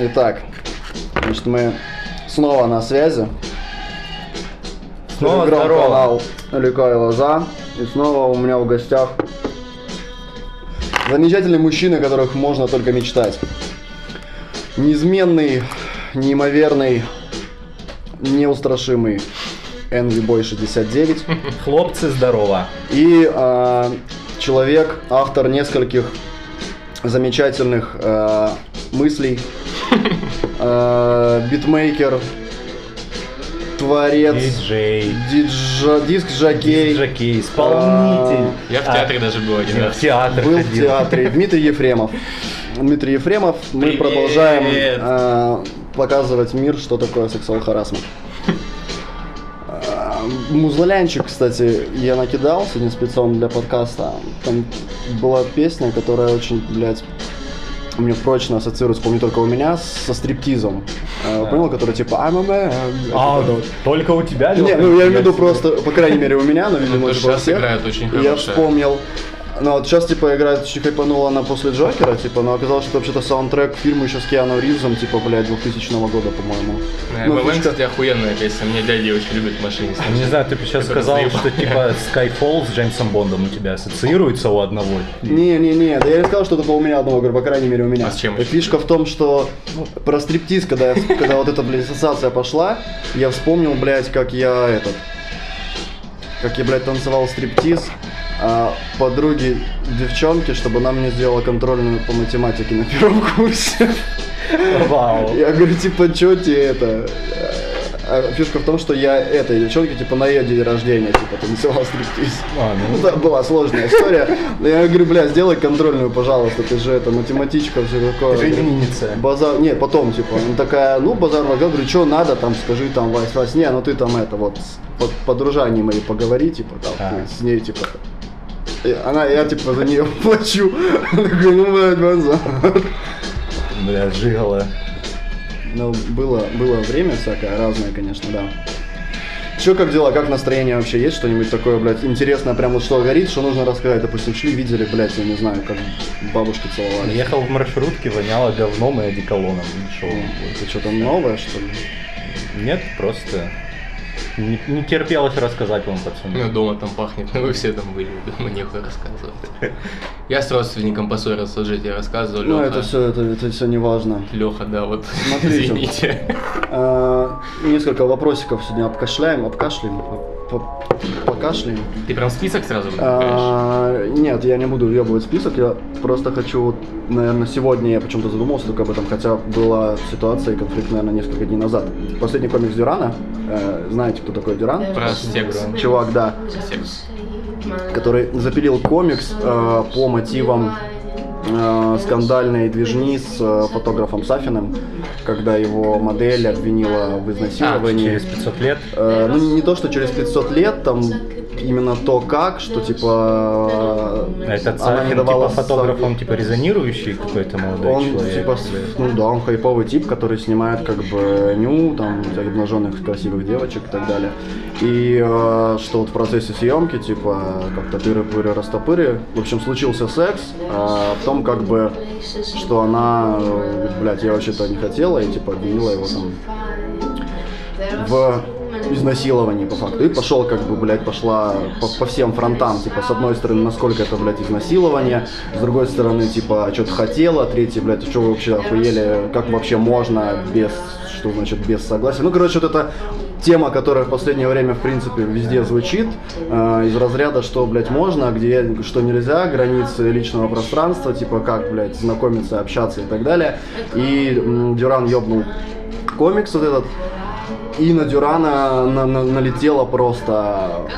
Итак, значит, мы снова на связи. Снова здорово. канал Лика и Лоза. И снова у меня в гостях замечательные мужчины, о которых можно только мечтать. Неизменный, неимоверный, неустрашимый Envy Boy 69. Хлопцы, здорово. И а, человек, автор нескольких замечательных а, мыслей, битмейкер, творец, Диджей. диджа- диск-жокей, Жокей, исполнитель. Я в А, театре даже был один В раз. театр был в театре, Дмитрий Ефремов. Дмитрий Ефремов, мы продолжаем а, показывать мир, что такое сексуал харасмент. А, Музлянчик, кстати, я накидал сегодня спецом для подкаста. Там была песня, которая очень, блядь, мне прочно ассоциируется, помню только у меня, со стриптизом. А, Понял, который типа I'm a man. А, вот. только у тебя, Не, Лёха? ну я имею в виду просто, по крайней мере у меня, но, видимо, Ну, сейчас всех. очень я вспомнил. Ну вот сейчас, типа, играет, чуть хайпанула она после Джокера, типа, но оказалось, что вообще-то саундтрек к фильму еще с Киану Ривзом, типа, блядь, 2000 года, по-моему. Ну, МВМ, фишка- кстати, охуенная песня. Мне дяди очень любят в машине. Ну, Не знаю, ты бы сейчас сказал, что типа Skyfall с Джеймсом Бондом у тебя ассоциируется у одного. Не-не-не, да я не сказал, что только у меня одного, говорю, по крайней мере у меня. А с чем? Фишка в том, что про стриптиз, когда, я- когда вот эта, блядь, ассоциация пошла, я вспомнил, блядь, как я этот, как я, блядь, танцевал стриптиз а, подруги девчонки, чтобы она мне сделала контрольную по математике на первом курсе. Вау. Я говорю, типа, чё тебе это? А фишка в том, что я этой девчонке, типа, на ее день рождения, типа, танцевал стриптиз. А, ну, Ну, да, была сложная история. Но я говорю, бля, сделай контрольную, пожалуйста, ты же это математичка, все такое. Ты же именинница. Базар, не, потом, типа, она такая, ну, базар вокал, говорю, что надо, там, скажи, там, Вась, Вась, не, ну ты там это, вот, под, подружанием моей поговори, типа, там, А. с ней, типа, она, я, типа, за нее плачу. Она такая, ну, блядь, базар. Бля, жигала. Ну, было, было время всякое, разное, конечно, да. Че, как дела, как настроение вообще есть? Что-нибудь такое, блядь, интересное, прям вот что горит, что нужно рассказать? Допустим, шли, видели, блядь, я не знаю, как бабушки целовались. Ехал в маршрутке, воняло говном и одеколоном. Шел. Это что-то новое, что ли? Нет, просто не, не терпелось рассказать вам, пацаны. Ну, дома там пахнет, ну вы все там были, дома нехуй рассказывать. Я с родственником поссорился, уже тебе рассказывал, Ну, это все, это, это все не важно. Леха, да, вот, Смотрите. извините. А, несколько вопросиков сегодня обкашляем, обкашляем, покашляем. Ты прям список сразу? А, нет, я не буду въебывать список, я просто хочу, наверное, сегодня я почему-то задумался только об этом, хотя была ситуация и конфликт, наверное, несколько дней назад. Последний комикс Дюрана, э, знаете, кто такой Дюран? Про секс. Чувак, да, Секс. который запилил комикс э, по мотивам э, скандальной движни с э, фотографом Сафиным, когда его модель обвинила в изнасиловании. Через 500 лет. Э, ну, не то, что через 500 лет, там именно то как, что типа э, Этот она не Сафин, давала типа фотограф, Сафи- он типа резонирующий какой-то молодой он человек. типа, ну да, он хайповый тип, который снимает как бы ню, там, обнаженных красивых девочек и так далее. И э, что вот в процессе съемки, типа, как-то тыры-пыры, растопыры, в общем, случился секс, а потом как бы, что она, э, блядь, я вообще-то не хотела, и типа обвинила его там в изнасиловании по факту. И пошел, как бы, блядь, пошла по, по всем фронтам. Типа, с одной стороны, насколько это, блядь, изнасилование, с другой стороны, типа, что-то хотела, третье, блядь, что вы вообще охуели, как вообще можно без, что значит, без согласия. Ну, короче, вот это тема, которая в последнее время, в принципе, везде звучит, э, из разряда, что, блядь, можно, а где, что нельзя, границы личного пространства, типа, как, блядь, знакомиться, общаться и так далее. И м, Дюран ёбнул комикс вот этот, и на Дюрана на- на- налетело просто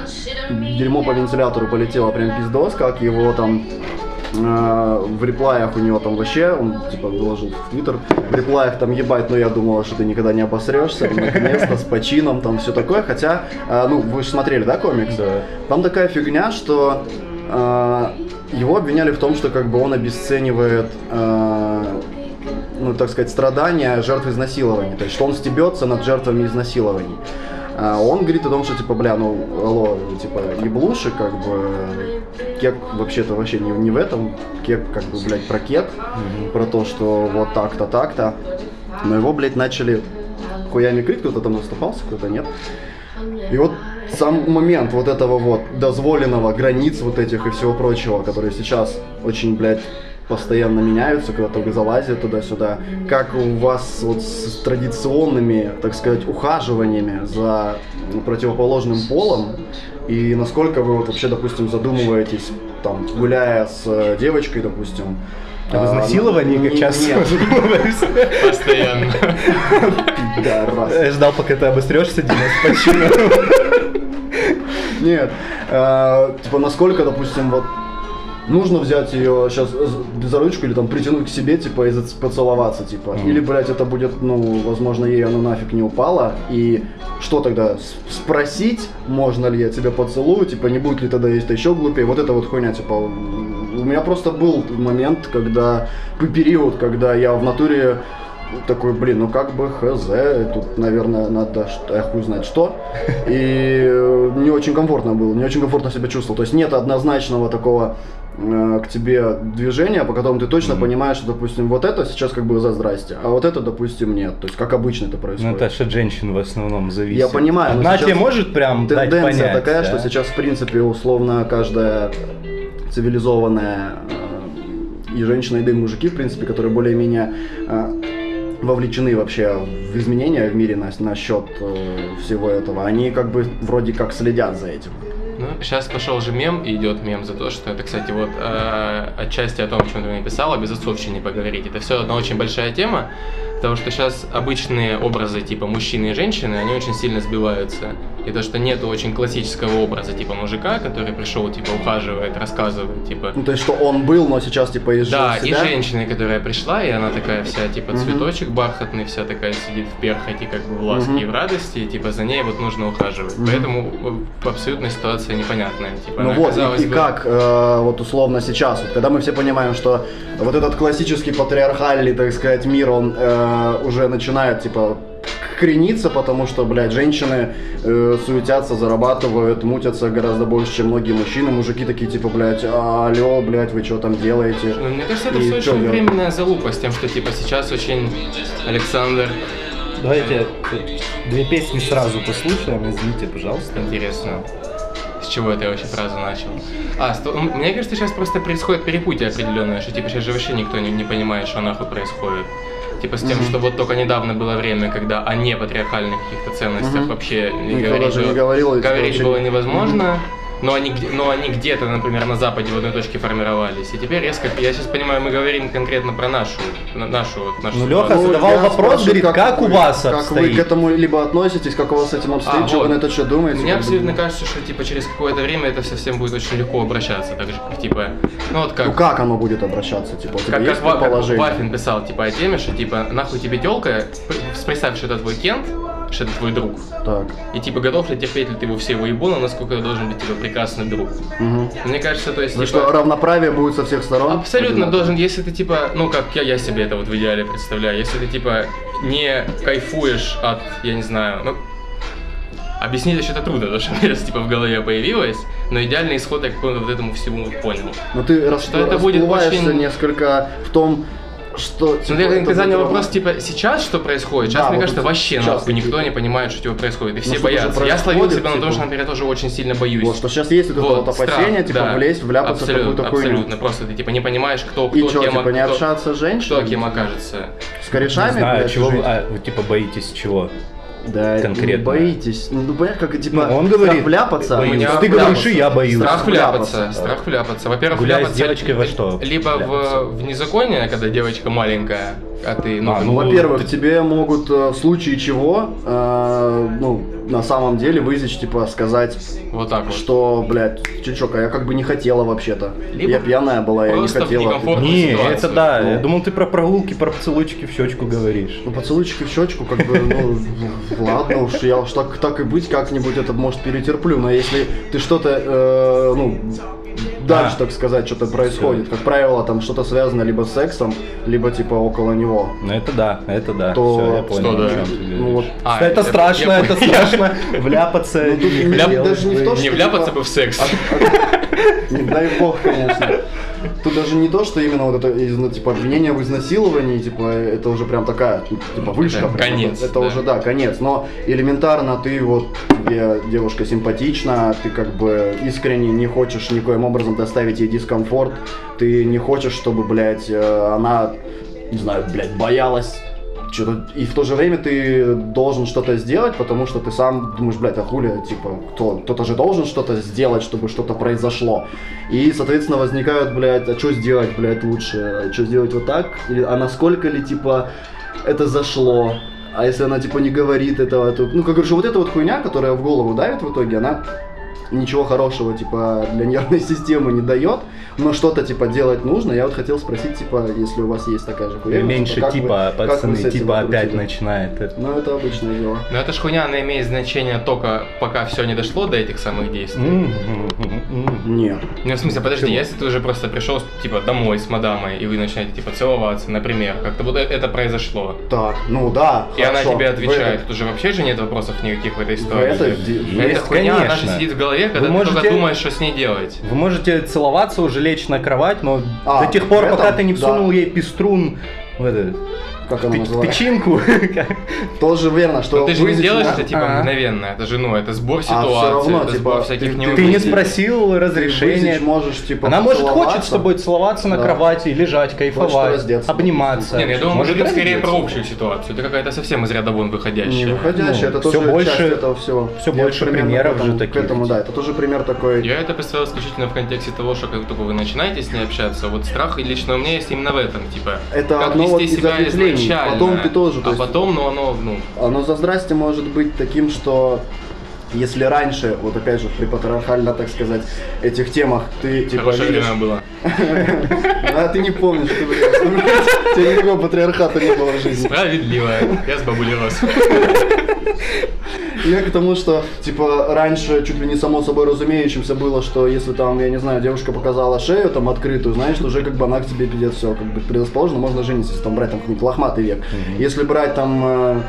дерьмо по вентилятору полетело прям пиздос, как его там э, в реплаях у него там вообще, он типа выложил в Твиттер, в реплаях там ебать, но я думала, что ты никогда не обосрешься, наконец-то, с почином, там все такое, хотя, э, ну, вы же смотрели, да, комикс? Да. Там такая фигня, что э, его обвиняли в том, что как бы он обесценивает э, ну, так сказать, страдания жертв изнасилования. То есть, что он стебется над жертвами изнасилований. Он говорит о том, что, типа, бля, ну, алло, типа, еблуши, как бы, кек вообще-то вообще не, не в этом, кек, как бы, блядь, про кек, про то, что вот так-то, так-то. но его, блядь, начали хуями крыть, кто-то там заступался, кто-то нет. И вот сам момент вот этого вот дозволенного, границ вот этих и всего прочего, которые сейчас очень, блядь, постоянно меняются, когда только залазят туда-сюда. Как у вас вот с традиционными, так сказать, ухаживаниями за противоположным полом и насколько вы вот вообще, допустим, задумываетесь, там, гуляя с э, девочкой, допустим, Об а, изнасиловании, как не- часто нет. задумываешься. Постоянно. Пидорас. Я ждал, пока ты обострешься, Дима, с почином. Нет, э, типа насколько, допустим, вот нужно взять ее сейчас за ручку или там притянуть к себе, типа, и поцеловаться, типа. Или, блядь, это будет, ну, возможно, ей оно нафиг не упало. И что тогда? Спросить, можно ли я тебя поцелую, типа, не будет ли тогда есть еще глупее. Вот это вот хуйня, типа, у меня просто был момент, когда, период, когда я в натуре такой, блин, ну как бы хз, тут, наверное, надо, что, я хуй знает что. И э, не очень комфортно было, не очень комфортно себя чувствовал. То есть нет однозначного такого э, к тебе движения, по которому ты точно понимаешь, что, допустим, вот это сейчас как бы за здрасте, а вот это, допустим, нет. То есть как обычно это Ну, происходит. это ж от женщин в основном зависит. Я понимаю, сейчас тебе может прям дать Тенденция понять, такая, да? что сейчас, в принципе, условно, каждая цивилизованная э, и женщина, и да и мужики, в принципе, которые более-менее э, вовлечены вообще в изменения в мире на, насчет э, всего этого, они как бы вроде как следят за этим. Ну, сейчас пошел же мем, и идет мем за то, что это, кстати, вот э, отчасти о том, о чем ты мне писал, о безотцовщине поговорить. Это все одна очень большая тема, потому что сейчас обычные образы типа мужчины и женщины, они очень сильно сбиваются. И то, что нету очень классического образа типа мужика, который пришел, типа, ухаживает, рассказывает, типа, Ну, то есть, что он был, но сейчас, типа, изжил да, и себя. женщина, которая пришла, и она такая вся, типа, цветочек бархатный, вся такая сидит в перхоти, как бы в ласке Мгм. и в радости, и, типа, за ней вот нужно ухаживать. Мгм. Поэтому э, абсолютно ситуация непонятная. Типа, Ну вот, и, и бы, как, э, вот условно сейчас, вот, когда мы все понимаем, что вот этот классический патриархальный, так сказать, мир, он э, уже начинает, типа, крениться, потому что, блядь, женщины э, суетятся, зарабатывают, мутятся гораздо больше, чем многие мужчины. Мужики такие, типа, блядь, алло, блядь, вы что там делаете? Ну, мне кажется, это И все очень делать? временная залупа с тем, что, типа, сейчас очень Александр Давайте две песни сразу послушаем, извините, пожалуйста. Интересно. С чего это я вообще фразу начал? А, сто- мне кажется, сейчас просто происходит перепутье определенное, что типа сейчас же вообще никто не, не понимает, что нахуй происходит. Типа с тем, Мгм. что вот только недавно было время, когда о непатриархальных каких-то ценностях Мгм. вообще не Никто говорить, даже не говорил, говорить было невозможно. Но они, но они где-то, например, на Западе в одной точке формировались. И теперь резко, я сейчас понимаю, мы говорим конкретно про нашу, на- нашу, вот нашу Ну, ситуацию. Лёха задавал я вопрос, говорит, как у вы- вас Как вы обстоит? к этому либо относитесь, как у вас с этим обстоит, А, что вы вот. на это что думаете? Мне как абсолютно ну, кажется, что типа через какое-то время это совсем будет очень легко обращаться, так же как типа, ну вот как, Ну как оно будет обращаться? Типа, у тебя как, есть как, как? Вафин писал типа о теме, что типа нахуй тебе телка, представь, что это твой кент, что это твой друг, Так. и типа готов ли терпеть ли ты его все его ебуна, насколько это должен быть типа прекрасный друг. Угу. Мне кажется, то есть Ну типа, что, равноправие будет со всех сторон? Абсолютно Одинаково. должен, если ты типа, ну как я, я себе это вот в идеале представляю, если ты типа не кайфуешь от, я не знаю, ну объяснить это что-то трудно, потому что сейчас типа в голове появилось, но идеальный исход я какому-то вот этому всему понял. Но ты рас... Что это будет очень- несколько в том, что... Ну, типа, ты, это ты занял будет вопрос, равно- типа, сейчас что происходит? Сейчас, Да, мне вот кажется, вообще сейчас нахуй никто не понимает, что типа происходит, и все что-то же боятся. Я словил себя на том, типа. что, например, я тоже очень сильно боюсь. Вот, что сейчас есть вот это вот страх, опасение, типа, да. влезть, вляпаться абсолютно, в какую-то хуйню. Абсолютно, просто ты типа не понимаешь, кто, кто И что, кем, типа, не кто- общаться с женщиной? кто кем окажется. С корешами, Не знаю, блядь, чего вы, а, вы типа боитесь чего? Да, конкретно? боитесь. Ну, понятно, как, типа, Ну, он говорит, вляпаться. боюсь. Ты говоришь, и я боюсь. Страх Вляпаться. вляпаться, страх вляпаться. Во-первых, Гуляй с вляпаться девочкой во что? Либо вляпаться? в, в незаконие, когда девочка маленькая, а ты, ну, А, Ну, Ну, во-первых, ты- тебе могут э, в случае чего, э, ну, на самом деле высечь, типа, сказать, вот так вот. что, блядь, чучок, а я как бы не хотела вообще-то. Либо я пьяная была, я не хотела. некомфортной Не, это да. Ну. Я думал, ты про прогулки, про поцелуйчики в щечку говоришь. Ну, поцелуйчики в щечку, как бы, ну, ладно уж, я уж так, так и быть, как-нибудь это, может, перетерплю, но если ты что-то, э, ну, дальше, Да. так сказать, что-то происходит, как правило, там что-то связано либо с сексом, либо, типа, около него, Ну это да, это да. То- Все, я понял, Что да? ну, вот, А, это я- страшно, я- это страшно. Вляпаться. Ну, не даже в вляпаться типа, бы в секс. Не дай бог, конечно. тут даже не то, что именно вот это, ну, типа, обвинение в изнасиловании, типа, это уже прям такая, ну, типа, вышка. Это конец, Это да. уже, да, конец. Но элементарно ты вот, тебе девушка симпатична, ты как бы искренне не хочешь никоим образом доставить ей дискомфорт, ты не хочешь, чтобы, блядь, э, она, не знаю, блядь, боялась что-то, и в то же время ты должен что-то сделать, потому что ты сам думаешь, блядь, а хули, типа, кто, кто-то же должен что-то сделать, чтобы что-то произошло. И, соответственно, возникают, блядь, а что сделать, блядь, лучше? Что сделать вот так? Или, а насколько ли, типа, это зашло? А если она, типа, не говорит этого, то, ну, как говорю, вот эта вот хуйня, которая в голову давит в итоге, она ничего хорошего, типа, для нервной системы не дает, но что-то, типа, делать нужно. Я вот хотел спросить, типа, если у вас есть такая же хуйня, Меньше типа, как вы пацаны, типа опять покрутили? начинает. это. Ну, это обычное дело. Но эта ж хуйня, она имеет значение только пока все не дошло до этих самых действий. М. Нет. Ну, в смысле, подожди, Почему? если ты уже просто пришел, типа, домой с мадамой, и вы начинаете, типа, целоваться, например, как-то вот это произошло. Так, ну да. И она хорошо. тебе В отвечает, это- тут уже вообще же нет вопросов никаких в этой истории. это де- Эта Есть, хуйня, она же конечно. сидит в голове, когда Вы ты можете- только думаешь, что с ней делать. Вы можете целоваться, уже лечь на кровать, но А, до тех пор, в этом, пока ты не да. всунул ей пеструн в, это, Как она называется? тычинку. Тоже верно, что Но ты же не делаешь это, типа, Ага. мгновенно. Это же, ну, это сбор А ситуации, равно, это типа, сбор всяких ты- не спросил разрешения. можешь, типа, Она может хочет с тобой целоваться на Да. кровати, лежать, кайфовать, обниматься. Не, ну, я думаю, Может, говорим скорее про общую ситуацию. Это какая-то совсем из ряда вон выходящая. Не выходящая, Ну, это всё тоже больше- часть этого всего. всё Я больше примеров этому, же таких. К этому, да, это тоже пример такой. Я это представил исключительно в контексте того, что как только вы начинаете с ней общаться, вот страх и лично у меня есть именно в этом, типа, Это как одно вот вести из себя ответвлений. Потом ты тоже, то а есть- потом, ну, оно, ну, Оно за здрасте может быть таким, что если раньше, вот опять же, при патриархально, так сказать, этих темах ты типа хорошее время было. А ты не помнишь, ты, у тебя никакого патриархата не было в жизни. Справедливо. Я с бабулей рос. Я к тому, что, типа, раньше чуть ли не само собой разумеющимся было, что если там, я не знаю, девушка показала шею там открытую, знаешь, уже как бы она к тебе пиздец все, как бы предрасположена, можно жениться, если там брать там какой-нибудь лохматый век. Если брать там э,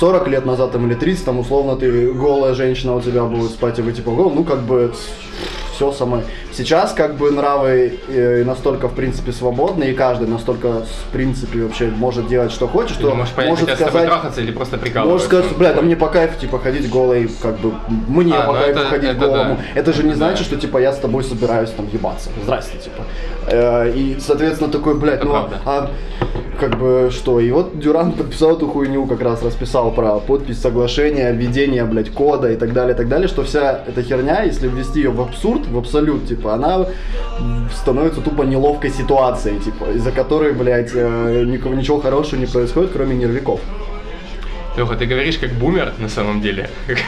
40 лет назад там, или 30, там условно ты голая женщина у тебя будет спать, и вы типа ну как бы все самое. Сейчас как бы нравы э, настолько в принципе свободны, и каждый настолько в принципе вообще может делать что хочет, что можешь понять, может сказать, трахаться или просто прикалываться. может сказать, что, бля, там мне по кайфу, типа, ходить голой, как бы, мне А, по ну кайфу это- ходить это голому. да. Это же не Да. значит, что, типа, я с тобой собираюсь там ебаться. Здрасте, типа. Э, И, соответственно, такой, блядь, Это ну, правда. а как бы что? И вот Дюран подписал эту хуйню, как раз расписал про подпись соглашения, введение, блядь, кода и так далее, и так далее, что вся эта херня, если ввести ее в абсурд, в абсолют, типа, она становится тупо неловкой ситуацией, типа, из-за которой, блядь, э, никого, ничего хорошего не происходит, кроме нервиков. Леха, ты говоришь как бумер на самом деле, как,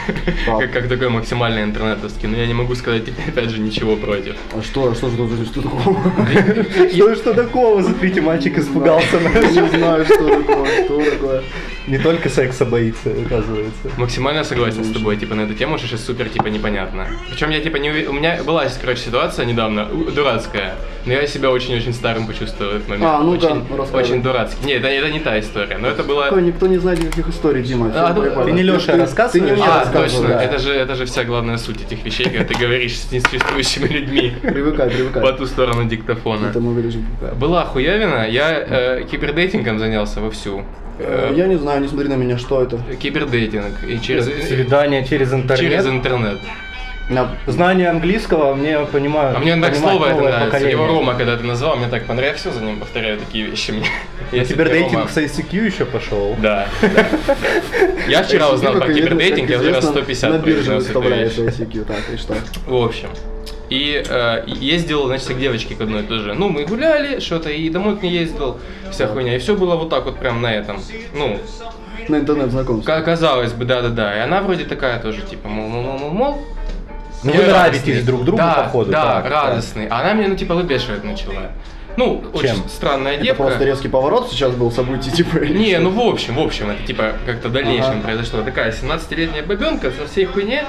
Да. как, такой максимально интернетовский, но я не могу сказать опять же ничего против. А что, что, что, что, что такого? Что, что такого? Смотрите, мальчик испугался. Не знаю, что такое, что такое. Не только секса боится, оказывается. Максимально согласен с тобой, типа, на эту тему, что сейчас супер, типа, непонятно. Причем я, типа, не У меня была, короче, ситуация недавно, дурацкая, но я себя очень-очень старым почувствовал в этот момент. А, очень, рассказывай. очень дурацкий. Нет, это, не та история, но это было... Никто не знает никаких историй, Дима. А, ты не Лёша Ты- рассказываешь? Ты не мне А, точно, да. это же, это же вся главная суть этих вещей, когда ты говоришь с несуществующими людьми Привыкай, привыкай. по ту сторону диктофона. Это мы вырежем. Была хуявина, я э, кибердейтингом занялся вовсю. Э, Я не знаю, не смотри на меня, что это. Кибердейтинг. И через, Свидание через интернет. через интернет. На- Знание английского мне понимаю. А мне так слово это нравится. поколение. Его Рома, когда ты назвал, мне так понравилось. Я все за ним повторяю такие вещи. Мне. Ты Кибердейтинг Рома- с ICQ еще пошел. Да, да. Я вчера узнал про кибердейтинг, я уже раз известно, 150 На бирже вещь. ICQ, так, и что? В общем. И э, ездил, значит, к девочке к одной тоже. Ну, мы гуляли, что-то, и домой к ней ездил, вся хуйня. И все было вот так вот прям на этом. Ну, На интернет знакомство. ка- казалось бы, да-да-да. И она вроде такая тоже, типа, мол, Ну, вы нравитесь друг другу, да, походу, Да, так, радостный. А она меня, ну, типа, выбешивать начала. Ну, очень Чем? странная Это девка. просто резкий поворот сейчас был событий, типа. Не, ну в общем, в общем, это типа как-то в дальнейшем Ага. произошло. Такая 17-летняя бабенка со всей хуйне.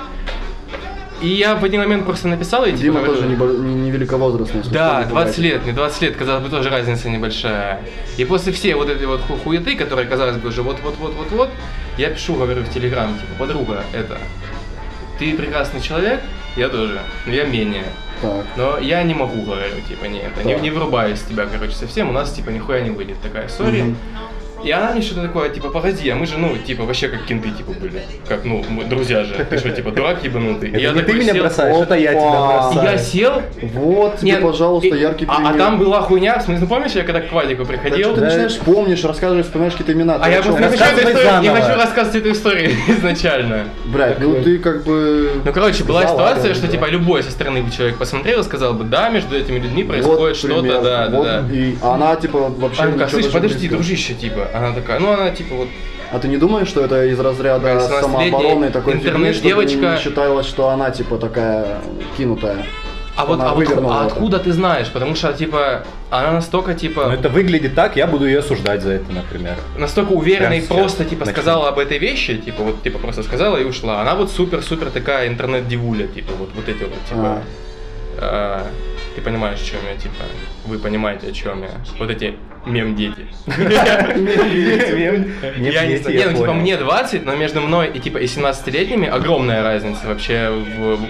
И я в один момент просто написал ей, типа, Дима говорю, тоже не, не, не великовозрастный. Да, что, не 20 пугайте. лет, не 20 лет, казалось бы, тоже разница небольшая. И после всей вот этой вот ху- хуеты, которая, казалось бы, уже вот-вот-вот-вот-вот, я пишу, говорю в Телеграм, типа, подруга, это, ты прекрасный человек, я тоже, но я менее. Так. Но я не могу, говорю, типа, не, это, не, не врубаю из тебя, короче, совсем, у нас, типа, нихуя не выйдет такая сори. Мгм. И она мне что-то такое, типа, погоди, а мы же, ну, типа, вообще как кенты, типа, были. Как, ну, мы друзья же. Ты что, типа, дурак ебанутый? Это И я не ты меня сел- бросаешь, это я тебя бросаю. я сел, Вот тебе, Нет, пожалуйста, и- яркий а, пример. а там была хуйня, в смысле, ну, помнишь, я когда к Валику Так приходил? что ты Да. начинаешь помнишь, рассказываешь, вспоминаешь какие-то имена. А я просто не хочу, историю- не хочу рассказывать эту историю изначально. Блядь, ну ты как бы... Ну, короче, была ситуация, что, типа, любой со стороны бы человек посмотрел и сказал бы, да, между этими людьми происходит Вот что-то, да, да, вот да. И она типа вообще слышь, подожди, дружище, типа. Она такая, ну она типа вот А ты не думаешь, что это из разряда Такая 17-летняя самообороны такой фигни, чтобы интернет-девочка. не считалось, что она типа такая кинутая? А вот, а, вот а это. откуда ты знаешь? Потому что, типа, она настолько, типа, Но это выглядит так, я буду ее осуждать за это, например. настолько уверенно и просто, типа, начнем. сказала об этой вещи, типа, вот, типа, просто сказала и ушла. Она вот супер-супер такая интернет-дивуля, типа, вот, вот эти вот, типа, а, ты понимаешь, о чем я, типа, вы понимаете, о чем я. Вот эти мем-дети. Я не знаю, ну, типа, мне 20, но между мной и, типа, и 17-летними огромная разница вообще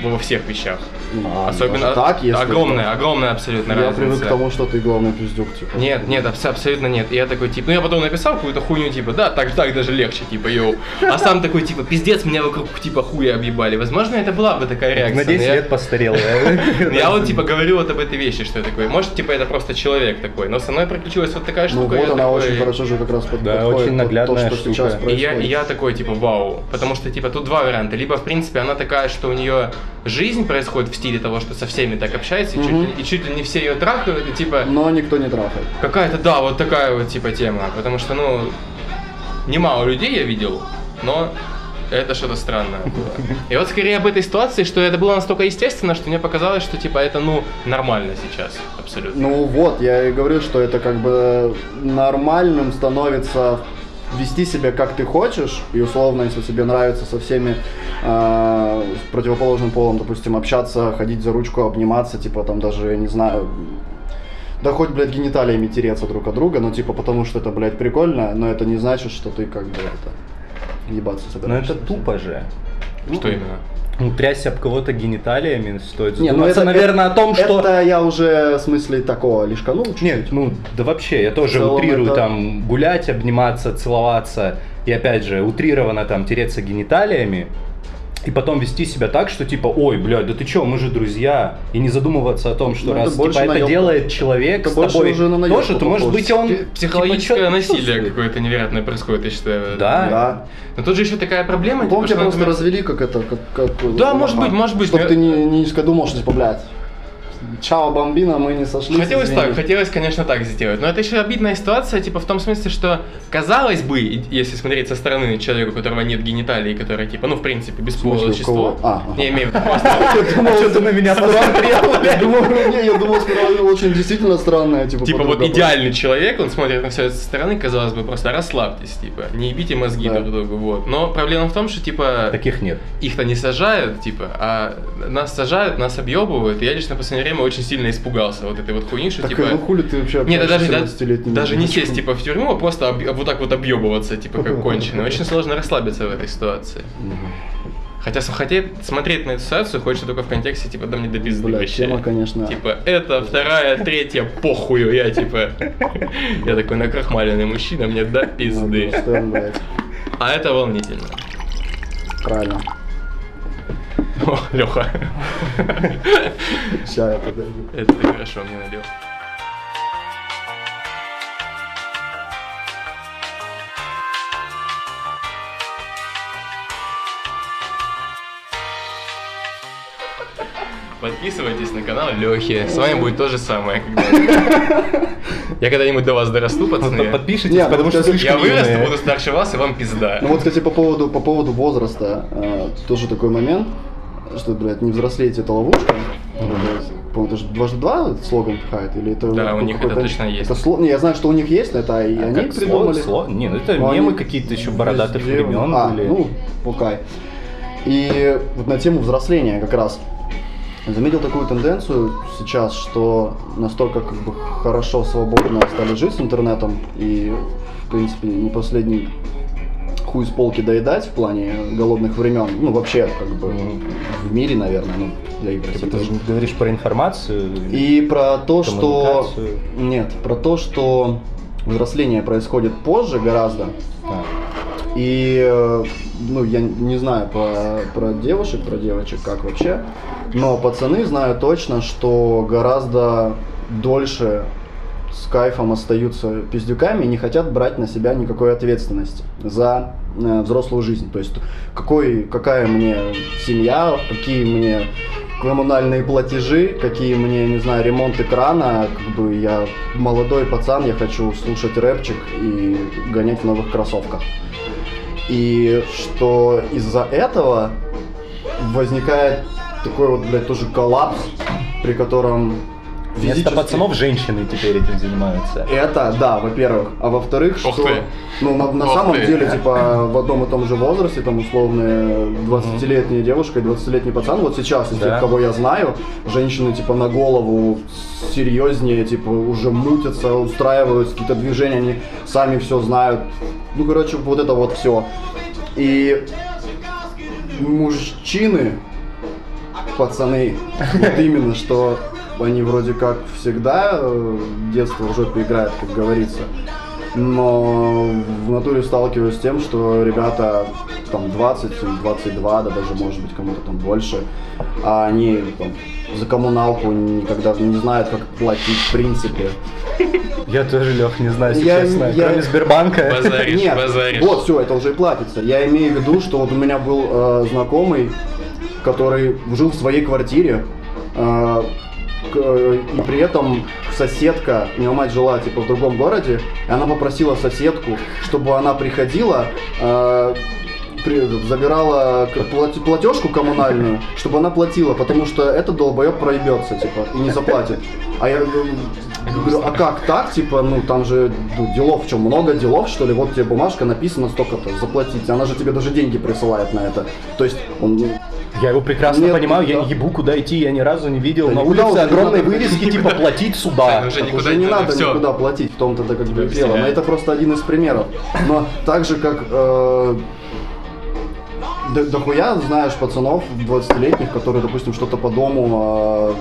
во всех вещах. А, Особенно так, если огромная, огромная абсолютно Я разница. привык к тому, что ты главный пиздюк, типа. Нет, нет, абс- абсолютно нет. И я такой, типа, ну я потом написал какую-то хуйню, типа, да, так, так даже легче, типа, йоу. А сам такой, типа, пиздец, меня вокруг, типа, хуя объебали. Возможно, это была бы такая реакция. На но 10 я- лет постарел. Я вот, типа, говорю вот об этой вещи, что я такой. Может, типа, это просто человек такой. Но со мной приключилась вот такая Ну штука. вот я она такой- очень хорошо же как раз под, Да, подходит очень наглядная то, что штука. сейчас И происходит. я, и я такой, типа, вау. Потому что, типа, тут два варианта. Либо, в принципе, она такая, что у нее жизнь происходит в стиле того, что со всеми так общается, и, чуть, ли, и чуть ли не все ее трахают, и, типа, Но никто не трахает. Какая-то, да, вот такая вот типа тема. Потому что, ну, немало людей я видел, но это что-то странное было. И вот скорее об этой ситуации, что это было настолько естественно, что мне показалось, что типа это, ну, нормально сейчас, абсолютно. Ну вот, я и говорю, что это как бы нормальным становится вести себя как ты хочешь, и условно, если тебе нравится со всеми э, с противоположным полом, допустим, общаться, ходить за ручку, обниматься, типа там даже, я не знаю, да хоть, блядь, гениталиями тереться друг от друга, но типа потому что это, блядь, прикольно, но это не значит, что ты как бы это ебаться Но собираешься. это тупо же. Что именно? Ну, трясся об кого-то гениталиями, стоит Не, ну задуматься, это, наверное, о том, что... Это я уже в смысле такого лишканул чуть-чуть. Нет, ну да вообще, я тоже утрирую это- там гулять, обниматься, целоваться и опять же утрированно там тереться гениталиями и потом вести себя так, что типа, ой, блядь, да ты чё, мы же друзья, и не задумываться о том, что Ну, это раз типа, это наёбка. делает человек Это с тобой уже на тоже, то может быть он Пи- Психологическое типа, насилие какое-то невероятное происходит, я считаю. Да. Да. Но тут же еще такая проблема, типа, Помните, что, просто например, развели как это, как... как Да, может быть, может быть, Чтоб но- ты не, не низко думал, что типа, блядь, чао, бомбина, мы не сошлись. Хотелось извини. так, хотелось, конечно, так сделать. Но это еще обидная ситуация, типа, в том смысле, что, казалось бы, если смотреть со стороны человека, у которого нет гениталий, который, типа, ну, в принципе, бесполое существо. А, ага. Не имею в виду просто. А что ты на меня посмотрел? Я думал, сперва очень действительно странная, типа, Типа, вот идеальный человек, он смотрит на все это со стороны, казалось бы, просто расслабьтесь, типа, не ебите мозги Да. друг другу, вот. Но проблема в том, что, типа, Таких нет. их-то не сажают, типа, а нас сажают, нас объебывают, я лично в последнее время очень сильно испугался вот этой вот хуйни, что, Так, типа... ну хули ты вообще Нет, даже, да- 17-летними даже не сесть типа в тюрьму, а просто об- вот так вот объебываться, типа как конченый. Очень сложно расслабиться в этой ситуации. Хотя, хотя смотреть на эту ситуацию хочется только в контексте, типа, да мне до пизды Бля, вообще. тема, конечно. Типа, это вторая, третья, похую, я типа... Я такой накрахмаленный мужчина, мне до пизды. Ну, что, блядь, А это волнительно. Правильно. О, Леха. Сейчас я подойду. Это ты хорошо мне налил. Подписывайтесь на канал Лехи. С вами будет то же самое. когда- Я когда-нибудь до вас дорасту, пацаны. Подпишитесь, ну, потому что слишком Я вырасту, юные. буду старше вас, и вам пизда. Ну вот, кстати, по поводу, по поводу возраста, э, тоже такой момент, что, блядь, не взрослеете, это ловушка. По-моему, это же дважды два слоган пихает, или это... Да, у них это точно есть. Это сло- Не, я знаю, что у них есть, но это и А они как придумали. сло- сло- Не, ну это Ну, мемы они какие-то еще бородатых везде- времен А, были. ну, окей. И вот на тему взросления как раз заметил такую тенденцию сейчас, что настолько как бы хорошо, свободно стали жить с интернетом и, в принципе, не последний хуй с полки доедать в плане голодных времен. Ну, вообще, как бы, в мире, наверное, ну, для игр. Типа ты же говоришь про информацию. И про то, что... Нет, про то, что взросление происходит позже гораздо. А, И, э, ну, я не знаю про, про девушек, про девочек, как вообще, но пацаны знаю точно, что гораздо дольше с кайфом остаются пиздюками и не хотят брать на себя никакой ответственности за э, взрослую жизнь. То есть какой, какая мне семья, какие мне коммунальные платежи, какие мне, не знаю, ремонт экрана, как бы я молодой пацан, я хочу слушать рэпчик и гонять в новых кроссовках. И что из-за этого возникает такой вот, блядь, тоже коллапс, при котором Вместо физически- пацанов женщины теперь этим занимаются. это, да, во-первых. А во-вторых, что... ты. Ну, на, на самом ты. деле, типа, в одном и том же возрасте, там, условно, 20-летняя девушка и 20-летний пацан, вот сейчас, из Да. тех, кого я знаю, женщины, типа, на голову серьезнее, типа, уже мутятся, устраивают какие-то движения, они сами все знают. Ну, короче, вот это вот все. И мужчины, пацаны, вот именно, что они вроде как всегда э, детство в жопе играют, как говорится. Но в натуре сталкиваюсь с тем, что ребята там 20, им 22, да даже может быть кому-то там больше, а они там, за коммуналку никогда не знают, как платить в принципе. Я тоже, Лех, не знаю, если Я- честно. я- Кроме Сбербанка. Базаришь, Нет, базаришь. вот все, это уже и платится. Я имею в виду, что вот у меня был э, знакомый, который жил в своей квартире, э, и при этом соседка, у него мать жила типа в другом городе, и она попросила соседку, чтобы она приходила, э, забирала платежку коммунальную, чтобы она платила, потому что этот долбоеб проебется, типа, и не заплатит. А я говорю, говорю, а как так, типа, ну там же ну, делов, что, много делов, что ли, вот тебе бумажка написано столько-то, заплатить, она же тебе даже деньги присылает на это. То есть он, ну, Я его прекрасно Нет, понимаю, я да. ебу, куда идти, я ни разу не видел. Да На никуда улице уже огромные надо. вывески, типа платить сюда. Уже Так никуда уже не надо, надо всё. никуда платить, в том-то это как бы дело. Но это просто один из примеров. Но так же, как э, да, дохуя знаешь пацанов 20-летних, которые, допустим, что-то по дому э,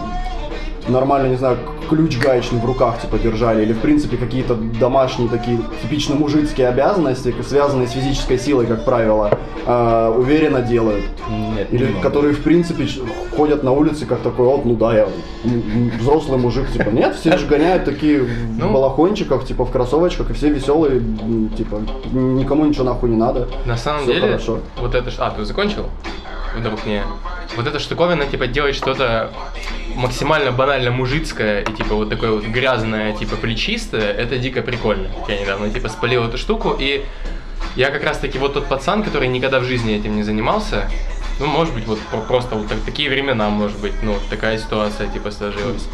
нормально, не знаю, ключ гаечный в руках, типа, держали, или, в принципе, какие-то домашние такие типично мужицкие обязанности, связанные с физической силой, как правило, э, уверенно делают. Нет, не Или могу. которые, в принципе, ходят на улице как такой, вот, ну да, я взрослый мужик, типа, нет, все же гоняют такие в Ну. балахончиках, типа, в кроссовочках, и все веселые, типа, никому ничего нахуй не надо. На самом Всё деле, хорошо. вот это... А, ты закончил? Вдруг не. Вот эта штуковина, типа, делать что-то максимально банально мужицкое и, типа, вот такое вот грязное, типа, плечистое, это дико прикольно. Я недавно, типа, спалил эту штуку, и я как раз-таки вот тот пацан, который никогда в жизни этим не занимался, ну, может быть, вот про- просто вот так- такие времена, может быть, ну, такая ситуация, типа, сложилась.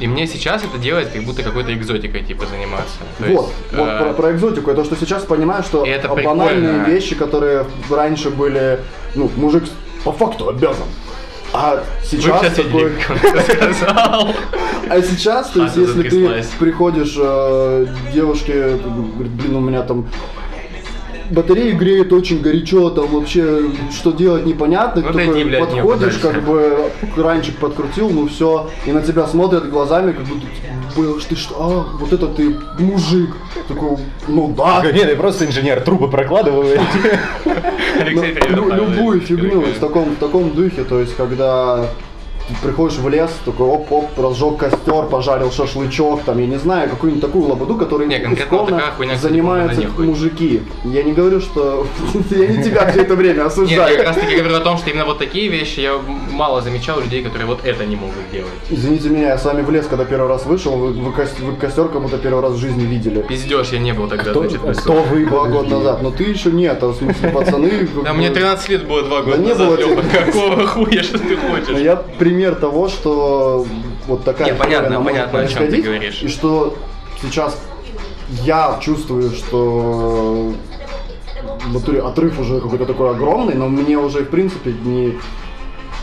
И мне сейчас это делать как будто какой-то экзотикой, типа, заниматься. То вот, есть, вот э, про, про экзотику, это что сейчас понимаю, что это банальные прикольно. вещи, которые раньше были, ну, мужик по факту обязан. А сейчас такой... сказал. А сейчас, то есть, если ты приходишь э, девушке, говорит, блин, у меня там батарея греет очень горячо, там вообще что делать непонятно, Ну, Ты такой блядь, подходишь, как бы ранчик подкрутил, ну все, и на тебя смотрят глазами, как будто «Блин, ты что, а, вот это ты мужик, такой, ну да, Нет, я просто инженер, трубы прокладываю. Ну, любую фигню в таком, духе, то есть когда приходишь в лес, такой оп-оп, разжег костер, пожарил шашлычок, там, я не знаю, какую-нибудь такую лабуду, которой Не, конкретно исконно такая занимаются мужики. Я не говорю, что я не тебя все это время Нет, я осуждаю. как раз таки говорю о том, что именно вот такие вещи я мало замечал людей, которые вот это не могут делать. Извините меня, я с вами в лес, когда первый раз вышел, вы, вы кос- вы костер как будто первый раз в жизни видели. Пиздешь, я не был тогда, Кто значит, кто вы? Два года назад. Но ты еще нет, а в смысле пацаны. Да мне 13 лет было два года не назад, было Лёва, тебе. какого хуя, что ты хочешь? я пример того, что вот такая Не, понятно, понятно, о чём ты говоришь. И что сейчас я чувствую, что натуре отрыв уже какой-то такой огромный, но мне уже, в принципе, не,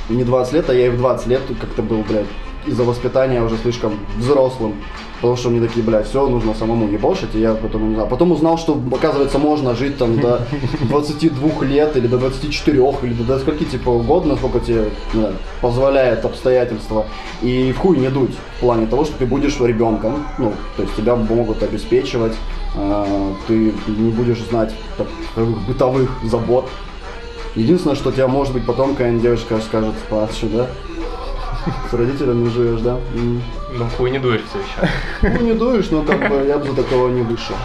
не 20 лет, а я и в 20 лет как-то был, блядь, из-за воспитания уже слишком взрослым. Потому что мне такие, блядь, все, нужно самому ебошить, и я потом не знаю. Потом узнал, что, оказывается, можно жить там до 22 лет, или до 24, или до, до скольки, типа, угодно, сколько тебе не знаю, позволяет обстоятельства. И в хуй не дуть в плане того, что ты будешь ребенком, ну, то есть тебя могут обеспечивать, э, ты не будешь знать таковых бытовых забот. Единственное, что тебя может быть потом какая-нибудь девочка скажет, Паша, да? С родителями живешь, да? Ну, хуй не дуешь все еще. Ну, не дуешь, но как бы я бы за такого не вышел.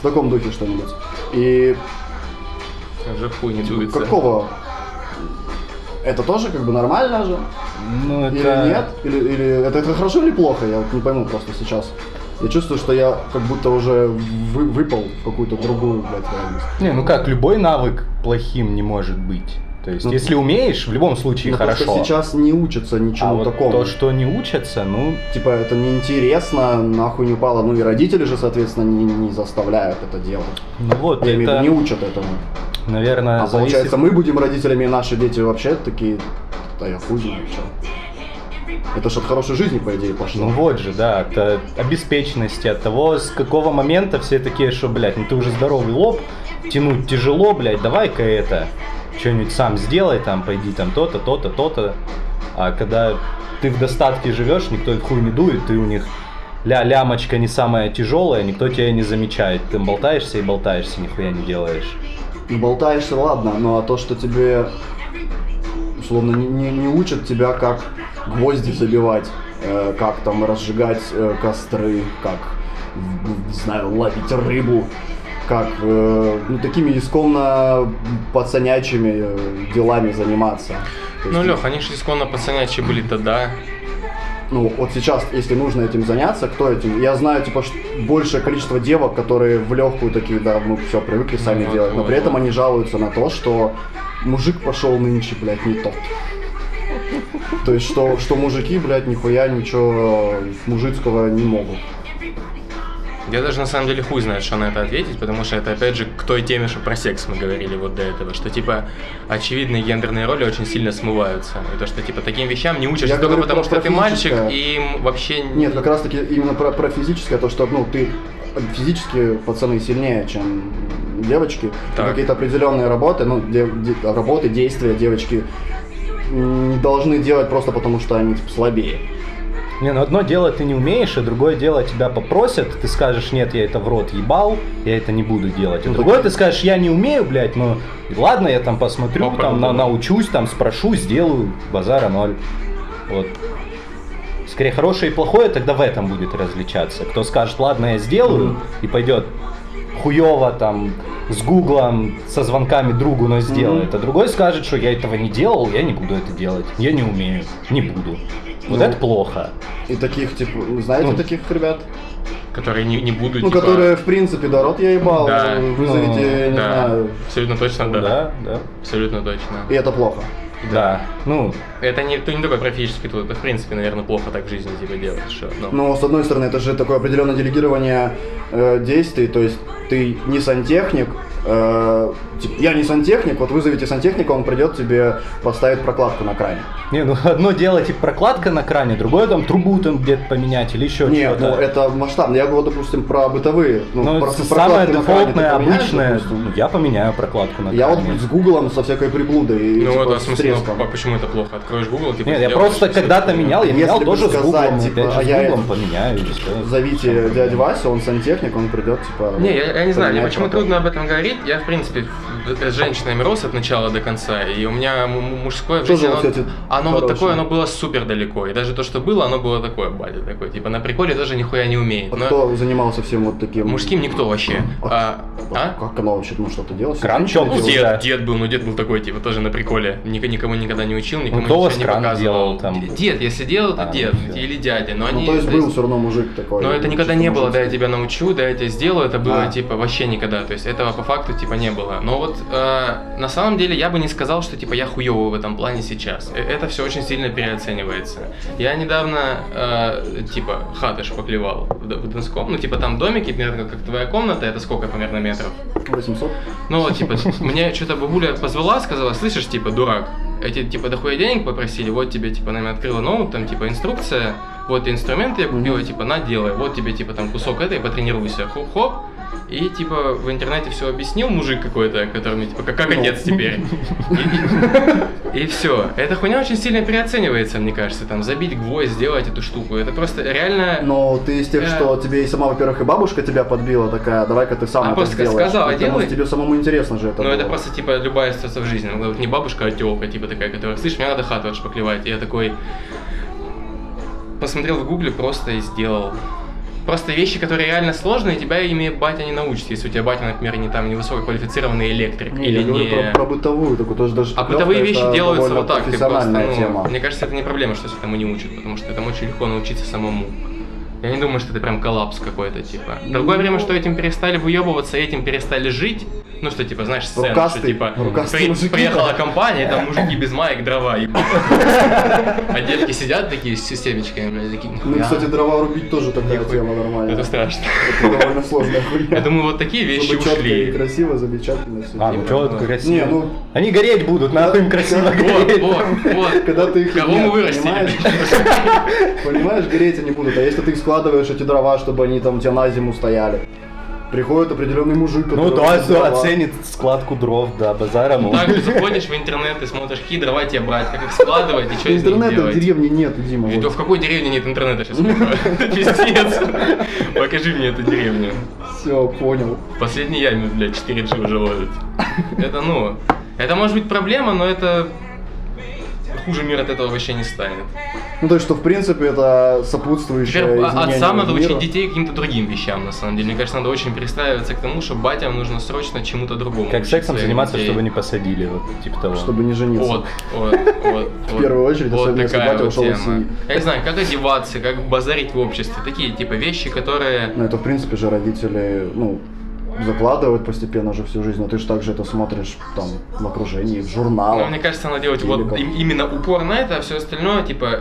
В таком духе что-нибудь. И Уже хуй не дуется. какого? Это тоже как бы нормально же? Ну, это... Или нет? Или, или это, это хорошо или плохо? Я вот не пойму просто сейчас. Я чувствую, что я как будто уже вы- выпал в какую-то другую, блядь, реальность. Не, ну как, любой навык плохим не может быть. То есть, Ну, если умеешь, в любом случае Но хорошо. просто сейчас не учатся а ничему вот такому. то, что не учатся, ну, Типа это неинтересно, нахуй не упало. Ну и родители же, соответственно, не, не заставляют это делать. ну вот, Я имею в это, виду, не учат этому. наверное, А зависит- получается, мы будем родителями, и наши дети вообще такие, да я хуй знаю, что. Это ж от хорошей жизни, по идее, пошло. Ну вот же, да, от э, обеспеченности, от того, с какого момента все такие, что, блядь, ну ты уже здоровый лоб, тянуть тяжело, блядь, давай-ка это, что-нибудь сам сделай, там, пойди там то-то, то-то, то-то. А когда ты в достатке живешь, никто их хуй не дует, ты у них ля лямочка не самая тяжелая, никто тебя не замечает. Ты болтаешься и болтаешься, нихуя не делаешь. Ну, болтаешься, ладно, но а то, что тебе, условно, не, не, не учат тебя, как гвозди забивать, э, как там разжигать э, костры, как, не знаю, ловить рыбу, как, э, ну, такими исконно пацанячими э, делами заниматься. То Ну, есть, Лех, они же исконно пацанячие были тогда. ну, вот сейчас, если нужно этим заняться, кто этим? Я знаю, типа, большее количество девок, которые в легкую такие, да, мы все привыкли сами Вот, делать, но вот, при этом вот. они жалуются на то, что мужик пошел нынче, блядь, не тот. То есть, что, что мужики, блядь, нихуя ничего мужицкого не могут. Я даже на самом деле хуй знает, что на это ответить, потому что это опять же к той теме, что про секс мы говорили вот до этого, что типа очевидные гендерные роли очень сильно смываются. И то, что типа таким вещам не учишься Я только потому, что ты мальчик, и им вообще Нет, как раз таки именно про, про физическое, то, что, ну, ты физически пацаны сильнее, чем девочки. Какие-то определенные работы, ну, де- де- работы, действия девочки не должны делать просто потому, что они типа, слабее. Не, ну одно дело ты не умеешь, а другое дело тебя попросят, ты скажешь, нет, я это в рот ебал, я это не буду делать. А Ну, другое ты скажешь, я не умею, блядь, но ладно, я там посмотрю, там на- научусь, там спрошу, сделаю, базара ноль. Вот. Скорее, хорошее и плохое тогда в этом будет различаться. Кто скажет, ладно, я сделаю, и пойдет хуево там с гуглом, со звонками другу, но сделает. А другой скажет, что я этого не делал, я не буду это делать. Я не умею, не буду. Вот Ну, это плохо. И таких, типа, знаете Ну, таких ребят? которые не, не будут, Ну, типа, которые, в принципе, да, рот я ебал, Да. вызовите, Ну, не да, знаю. абсолютно точно, да. Да, да. Абсолютно точно. И это плохо. Да. Ну, Это не, это не только про физический труд, это в принципе, наверное, плохо так в жизни типа делать. Что, ну. Но, с одной стороны, это же такое определенное делегирование э, действий, то есть ты не сантехник, э, типа, я не сантехник, вот вызовите сантехника, он придет тебе поставит прокладку на кране. не, ну одно дело типа прокладка на кране, другое там трубу там где-то поменять или еще Нет, что-то. ну это масштабно. Я говорю, допустим, про бытовые. Ну, Ну, про- это кране дефолтное, поменяешь, обычное. допустим? Ну, я поменяю прокладку на Я вот кране. с Гуглом со всякой приблудой, и, Ну типа, вот, а в с смысле, ну, треском. а почему это плохо? Откроешь Google, типа, Нет, я просто когда-то это менял, я менял тоже с гуглом, типа, опять же, а с я гуглом это- поменяю. Зовите дядю Васю, он сантехник, он придет, типа... Не, я, я не знаю, мне почему трудно об этом говорить. Я, в принципе, с женщинами рос от начала до конца, и у меня мужское в жизни, оно, эти оно вот такое, оно было супер далеко. И даже то, что было, оно было такое, батя такой. Типа на приколе тоже нихуя не умеет. А Но кто занимался всем вот таким... мужским никто вообще. А, а? Как оно вообще, ну, что-то делать? Кран тёплый. Ну, да. дед, дед был, ну дед был такой, типа, тоже на приколе. Ник- никому никогда не учил, никому Ну, кто ничего не показывал. делал там? Дед, если делал, то А, дед. всё. Или дядя. Но Ну, они. то есть был все равно мужик такой. Но это никогда не было, да, я тебя научу, да, я тебя сделаю, это было, А. типа, вообще никогда, то есть этого по факту, типа, не было. Но вот, э, на самом деле, я бы не сказал, что, типа, я хуёвый в этом плане сейчас. Э, Это все очень сильно переоценивается. Я недавно, э, типа, хаты шпаклевал в, в Донском, ну, типа, там домики, примерно как твоя комната, это сколько примерно метров? 800? Ну, типа, мне что-то бабуля позвала, сказала, слышишь, типа, дурак, эти, типа, дохуя денег попросили, вот тебе, типа, наверное, открыла ноут, там, типа, инструкция, вот инструменты я купила, типа, на, делай, вот тебе, типа, там, кусок этой, потренируйся, хоп-хоп, и, типа, в интернете все объяснил мужик какой-то, который мне, типа, как, как Ну. отец теперь. И, все. Эта хуйня очень сильно переоценивается, мне кажется, там, забить гвоздь, сделать эту штуку. Это просто реально... Но ты из тех, Э. что тебе и сама, во-первых, и бабушка тебя подбила такая, давай-ка ты сам А это сделаешь. сказала, Потому делай. что тебе самому интересно же это Ну, это просто, типа, любая ситуация в жизни. Ну, вот не бабушка, а тёлка, типа, такая, которая, слышь, мне надо хату отшпаклевать. И я такой посмотрел в гугле просто и сделал. Просто вещи, которые реально сложные, тебя ими батя не научит. Если у тебя батя, например, не там не высококвалифицированный электрик Не, или я говорю не... про, про бытовую такую, тоже даже А бытовые вещи делаются вот так. Ты просто, ну, тема. мне кажется, это не проблема, что этому не учат, потому что этому очень легко научиться самому. Я не думаю, что это прям коллапс какой-то, типа. Другое Ну. время, что этим перестали выебываться, этим перестали жить. Ну, что, типа, знаешь, сцена, что, Рукастый, типа, рукастые при- мужики, приехала да. компания, и там мужики без маек дрова ебут. А девки сидят такие с системечками, блядь, такие, Ну, и, кстати, дрова рубить тоже такая тема нормальная. Это страшно. Это довольно сложная хуйня. Я думаю, вот такие вещи и ушли. красиво, замечательно все. А, ну что это красиво? Не, ну- Они гореть будут, нахуй им красиво Вот, гореть. вот, вот. Когда ты их Кого мы вырастили? понимаешь? Понимаешь, гореть они будут. А если ты их складываешь, эти дрова, чтобы они там у тебя на зиму стояли, приходит определенный мужик, Ну который да, эти дрова- оценит складку дров, да, базара. ну. Также заходишь в интернет и смотришь, какие дрова тебе брать, как их складывать и что из них Интернета в деревне нет, Дима. Вот. в какой деревне нет интернета сейчас? Пиздец. Покажи мне эту деревню. Все, понял. В последней яме, блядь, 4G уже ловит. Это, ну, это может быть проблема, но это хуже мир от этого вообще не станет. Ну, то есть, что, в принципе, это сопутствующее Теперь а- изменение отцам надо мира. учить детей каким-то другим вещам, на самом деле. Мне кажется, надо очень перестраиваться к тому, что батям нужно срочно чему-то другому. Как сексом заниматься, детей. чтобы не посадили, вот, типа того. Чтобы не жениться. Вот, вот, вот. В первую очередь, особенно если батя ушел из семьи. Я не знаю, как одеваться, как базарить в обществе. Такие, типа, вещи, которые... Ну, это, в принципе, же родители, ну, закладывают постепенно же всю жизнь, но ты же также это смотришь там в окружении, в журналах. Ну, мне кажется, надо делать вот как? им- именно упор на это, а все остальное, типа,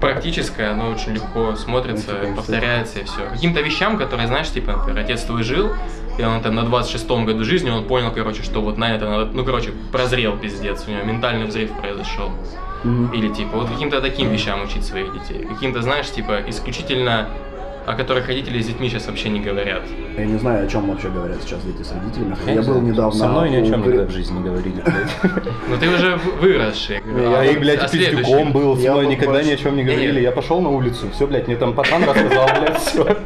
практическое, оно очень легко смотрится, Ну, повторяется и все. Каким-то вещам, которые, знаешь, типа, например, отец твой жил, и он там на 26-м году жизни, он понял, короче, что вот на это надо, ну, короче, прозрел пиздец, у него ментальный взрыв произошел. Мгм. Или типа вот каким-то таким вещам учить своих детей. Каким-то, знаешь, типа исключительно о которых родители с детьми сейчас вообще не говорят. Я не знаю, о чем вообще говорят сейчас дети с родителями. Я Я, не был недавно... Со мной ни о у чем Гри- никогда в жизни не говорили. Но ты уже выросший. Я А и, вот- блядь, пиздюком был, со мной никогда ни о чем не говорили. Я пошел на улицу, все, блядь, мне там пацан рассказал, блядь, все.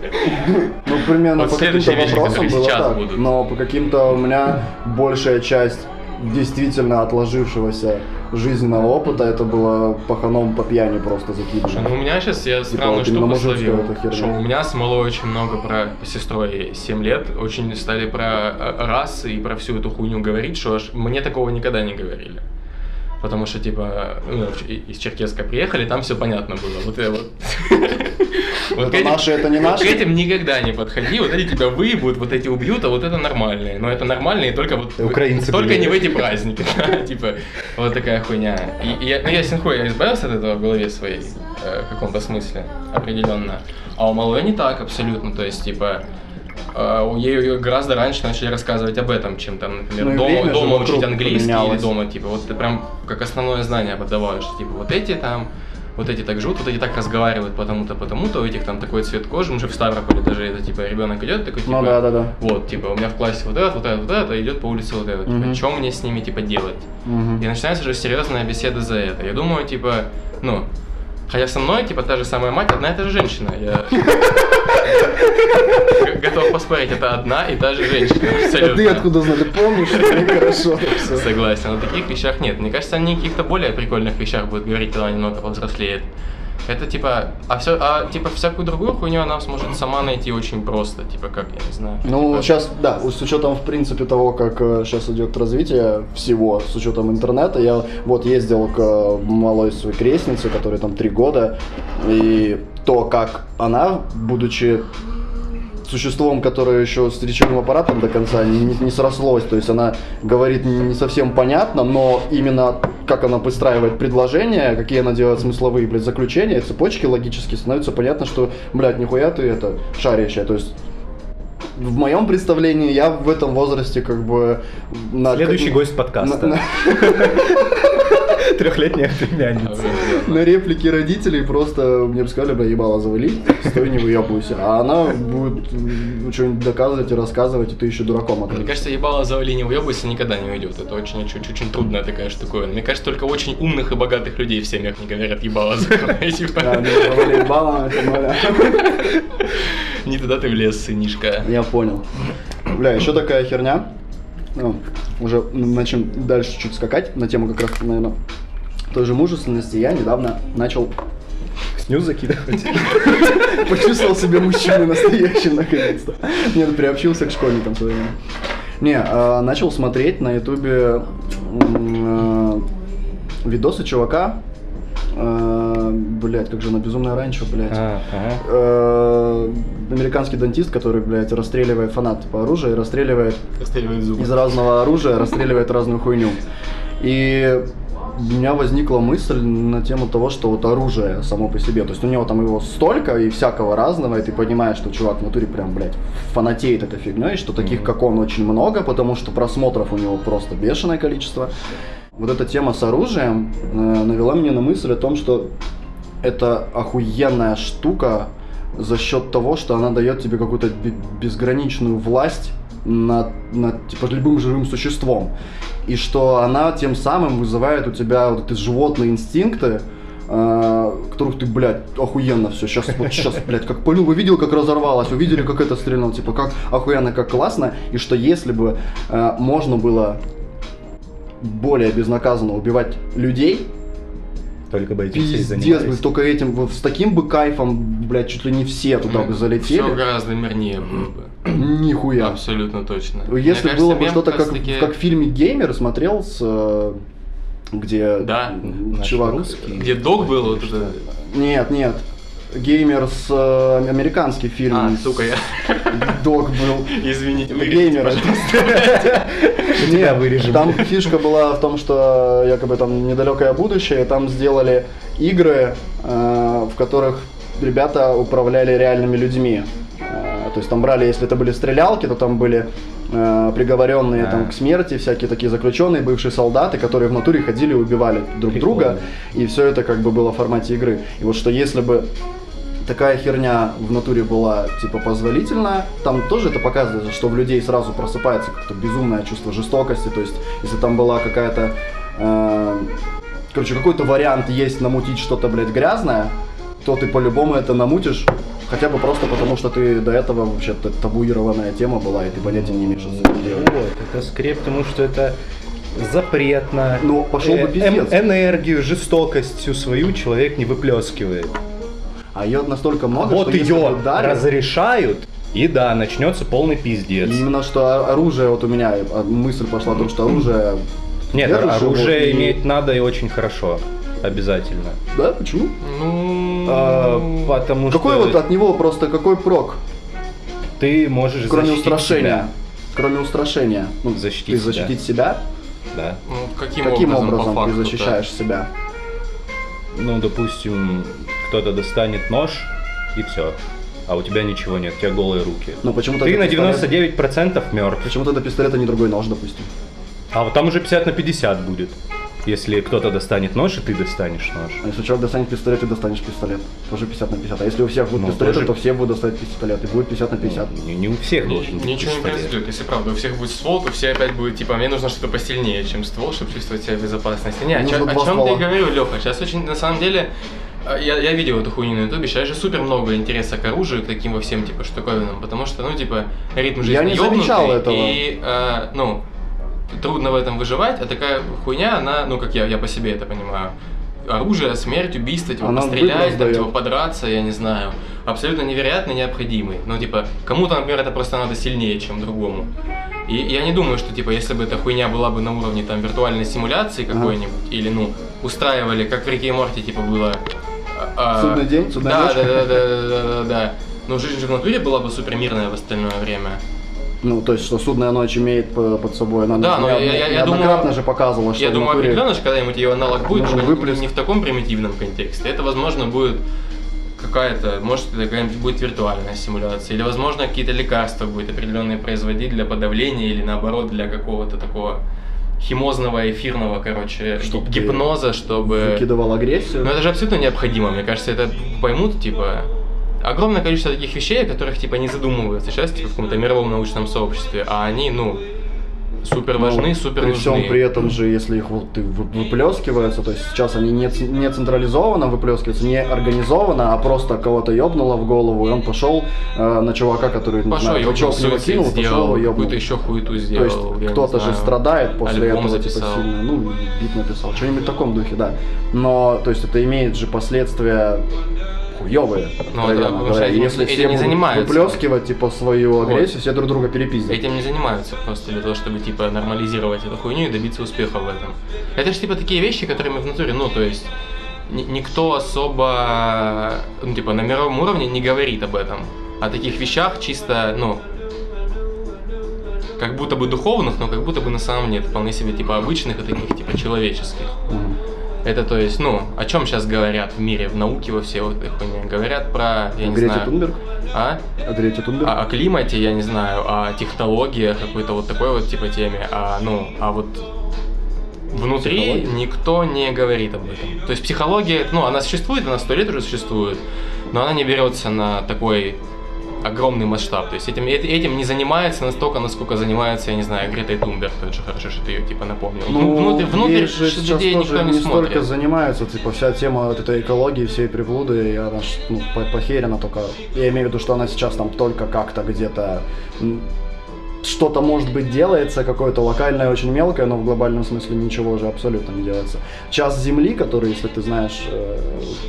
Ну, примерно по каким-то вопросам было сейчас так. будут. Но по каким-то у меня большая часть действительно отложившегося жизненного опыта, это было паханом по пьяни просто Слушай, закидывано. ну у меня сейчас я странную вот именно штуку словил, что у меня с малой очень много про сестрой 7 лет, очень стали про э, расы и про всю эту хуйню говорить, что аж мне такого никогда не говорили. Потому что, типа, ну, из Черкесска приехали, там все понятно было. Вот это вот. Вот Это этим- наши, это не наши? К этим никогда не подходи, вот эти тебя выебут, вот эти убьют, а вот это нормальные. Но это нормальные только вот... Украинцы Только не в эти праздники, типа, вот такая хуйня. И, я, ну, я синхуй, я избавился от этого в голове своей, э, в каком-то смысле, определенно. А у малой не так абсолютно, то есть, типа, ей гораздо раньше начали рассказывать об этом, чем там, например, Ну дома, дома учить английский или поменялось. дома, типа, вот ты прям как основное знание подаваешь, типа, вот эти там, вот эти так живут, вот эти так разговаривают потому-то, потому-то, у этих там такой цвет кожи, мы же в Ставрополе даже это, типа, ребенок идет, такой, типа, Ну да, да, да. вот, типа, у меня в классе вот это, вот это, вот это, идет по улице вот это, типа, Мгм. что мне с ними, типа, делать? Мгм. И начинается уже серьезная беседа за это. Я думаю, типа, ну, хотя со мной, типа, та же самая мать, одна и та же женщина. Я готов поспорить, это одна и та же женщина. А Абсолютно. ты откуда знал? Ты помнишь? Хорошо так всё. Согласен, о таких вещах нет. Мне кажется, они о каких-то более прикольных вещах будут говорить, когда они немного повзрослеют. Это типа, а все, а типа всякую другую хуйню она сможет сама найти очень просто, типа как, я не знаю. Ну, типа, сейчас, да, с учетом, в принципе, того, как сейчас идет развитие всего, с учетом интернета, я вот ездил к э, малой своей крестнице, которой там три года, и то, как она, будучи существом, которое еще с речевым аппаратом до конца не, не- срослось, то есть она говорит не совсем понятно, но именно как она выстраивает предложения, какие она делает смысловые, блядь, заключения, цепочки логически, становится понятно, что, блядь, нихуя ты это шарящая, то есть в моем представлении я в этом возрасте как бы... на- Следующий гость подкаста. Трехлетняя племянница. На реплики родителей просто мне бы сказали, бля, ебало завали, стой не выебывайся. А она будет что-нибудь доказывать и рассказывать, и ты еще дураком Мне окажешься. кажется, ебало завали не уебайся никогда не уйдет. Это очень, очень, очень трудная такая штуковина. Мне кажется, только очень умных и богатых людей в семьях не говорят ебало завали. Типа, Да, ебало. Не туда ты влез, сынишка. Я понял. Бля, еще такая херня. Ну, уже начнем дальше чуть скакать на тему как раз, наверное, той же мужественности. Я недавно начал Снюс закидывать. почувствовал себя мужчиной настоящим наконец-то. Нет, приобщился к школьникам своим. Не, а, начал смотреть на ютубе э, видосы чувака. Блять, как же она безумная раньше, блядь. А, ага. Американский дантист, который, блядь, расстреливает фанат по оружию и расстреливает Расстреливает зубы. из разного оружия расстреливает разную хуйню. И у меня возникла мысль на тему того, что вот оружие само по себе, то есть у него там его столько и всякого разного, и ты понимаешь, что чувак в натуре прям, блядь, фанатеет этой фигней, что таких, как он, очень много, потому что просмотров у него просто бешеное количество. Вот эта тема с оружием э, навела меня на мысль о том, что это охуенная штука за счет того, что она дает тебе какую-то бе- безграничную власть над, над типа любым живым существом. И что она тем самым вызывает у тебя вот эти животные инстинкты, э, которых ты, блядь, охуенно все, сейчас, вот сейчас, блядь, как понял, вы видел, как разорвалось, вы видели, как это стрельнул, типа, как охуенно, как классно, и что если бы э, можно было более безнаказанно убивать людей, Только бы этим все и Пиздец, бы, занимались. только этим, бы, с таким бы кайфом, блядь, чуть ли не все туда бы Все залетели. гораздо мирнее было бы. Нихуя. Абсолютно точно. Если Мне было кажется, бы что-то как как, раз-таки- как в фильме Геймер смотрел с э, где Да. Чувак. русский. Где дог был, вот это... Нет, нет. Геймер с э, американский фильм. А, сука, я... Дог был. Извините, Геймер. тебя вырежем. Там фишка была в том, что якобы там недалекое будущее, там сделали игры, э, в которых ребята управляли реальными людьми. То есть там брали, если это были стрелялки, то там были э, приговоренные А. там к смерти, всякие такие заключенные, бывшие солдаты, которые в натуре ходили и убивали друг Прикольно. друга, и все это как бы было в формате игры. И вот что если бы такая херня в натуре была типа позволительна, там тоже это показывается, что в людей сразу просыпается как-то безумное чувство жестокости, то есть если там была какая-то, э, короче, какой-то вариант есть намутить что-то, блядь, грязное, то ты по-любому это намутишь, хотя бы просто потому, что ты до этого вообще-то табуированная тема была, и ты понятия не имеешь, что с этим делать. Вот, это скорее потому, что это запретно. Ну, пошел бы Э, пиздец. энергию, жестокость всю свою человек не выплескивает. А ее настолько много, вот что ее дали- разрешают, и да, начнется полный пиздец. Именно что оружие, вот у меня э, мысль пошла о том, что оружие... Нет, оружие и- иметь надо и очень хорошо. Обязательно. Да, почему? Ну... А, потому Какой что вот от него просто какой прок, ты можешь кроме защитить устрашения? себя. Кроме устрашения. Ну, Защитить ты себя. защитить себя? Да. Ну, каким, Каким образом, образом, ты защищаешь себя? Ну, допустим, кто-то достанет нож, и все. А у тебя ничего нет, у тебя голые руки. Ну почему-то Ты на пистолет- 99% мертв. Почему-то до пистолета не другой нож, допустим. А вот там уже 50 на 50 будет. Если кто-то достанет нож, и ты достанешь нож. А если человек достанет пистолет, ты достанешь пистолет. Тоже 50 на 50. А если у всех будет Ну, пистолеты, тоже- то все будут доставать пистолет. И будет 50 на 50. Не, не у всех Ни- должен быть Ничего не пистолет. произойдет. Если правда у всех будет ствол, то все опять будут типа, мне нужно что-то посильнее, чем ствол, чтобы чувствовать себя в безопасности. Не, о, чё- о чем ствола. ты и говорил, Леха? Сейчас очень, на самом деле, а, я, я видел эту хуйню на ютубе, сейчас же супер много интереса к оружию, к таким во всем типа штуковинам, потому что, ну, типа, ритм жизни Я не ёбнутый, замечал этого. и, а, ну, трудно в этом выживать, а такая хуйня, она, ну, как я, я по себе это понимаю, оружие, смерть, убийство, типа, Она пострелять, там, типа, подраться, я не знаю, абсолютно невероятно необходимый. Ну, типа, кому-то, например, это просто надо сильнее, чем другому. И я не думаю, что, типа, если бы эта хуйня была бы на уровне, там, виртуальной симуляции Ага. какой-нибудь, или, ну, устраивали, как в Рике и Морти, типа, было... а, Судный день, судная да, ночь. да, да, да, да, да, да, да. Но жизнь же в натуре была бы супер мирная в остальное время. Ну, то есть, что судная ночь имеет по- под собой. Она Да, но я- я- я думаю- же показывала, что Я думаю, натуре- определенно же когда-нибудь ее аналог будет, только выплеск. не в таком примитивном контексте. Это, возможно, будет какая-то, может, это какая-нибудь будет виртуальная симуляция, или, возможно, какие-то лекарства будет определенные производить для подавления, или наоборот, для какого-то такого химозного, эфирного, короче, Чтоб ты гипноза, чтобы... Выкидывал агрессию. Ну это же абсолютно необходимо, мне кажется, это поймут, типа, огромное количество таких вещей, о которых, типа, не задумываются сейчас, типа, в каком-то мировом научном сообществе, а они, ну, супер важны, Ну, супер При нужны. всем при этом же, если их вот выплескиваются, то есть сейчас они не, не централизованно выплескиваются, не организованно, а просто кого-то ёбнуло в голову, и он пошел э, на чувака, который, не Пошел, знаю, него суицид кинул, пошел сделал, и ёбнул. какую-то еще хуету То сделал. есть я не кто-то же страдает после альбом этого, типа, записал. сильно, ну, бит написал, что-нибудь в таком духе, да. Но, то есть это имеет же последствия хуёвые, Ну, да, потому что этим- если этим все не занимаются. выплескивать, типа, свою Вот. агрессию, все друг друга перепиздят. Этим не занимаются просто для того, чтобы, типа, нормализировать эту хуйню и добиться успеха в этом. Это же, типа, такие вещи, которые мы в натуре, ну, то есть, ни- никто особо, ну, типа, на мировом уровне не говорит об этом. О таких вещах чисто, ну, как будто бы духовных, но как будто бы на самом нет. Вполне себе, типа, обычных и таких, типа, человеческих. Мгм. Это, то есть, ну, о чем сейчас говорят в мире, в науке, во всей вот этой хуйне? Говорят про, я не Грета знаю... Тунберг? А? А Грета Тунберг? о, о климате, я не знаю, о технологиях, какой-то вот такой вот типа теме, а ну, а вот внутри Психология? никто не говорит об этом. То есть психология, ну, она существует, она сто лет уже существует, но она не берется на такой огромный масштаб. То есть этим, эт- этим не занимается настолько, насколько занимается, я не знаю, Грета Тунберг, тот же хорошо, что ты ее типа напомнил. Ну, внутрь, внутрь же сейчас людей тоже никто не, не смотрит. столько занимаются, типа, вся тема вот этой экологии, всей приблуды, и она ну, по- похерена только, я имею в виду, что она сейчас там только как-то где-то что-то, может быть, делается, какое-то локальное, очень мелкое, но в глобальном смысле ничего уже абсолютно не делается. Час Земли, который, если ты знаешь, э,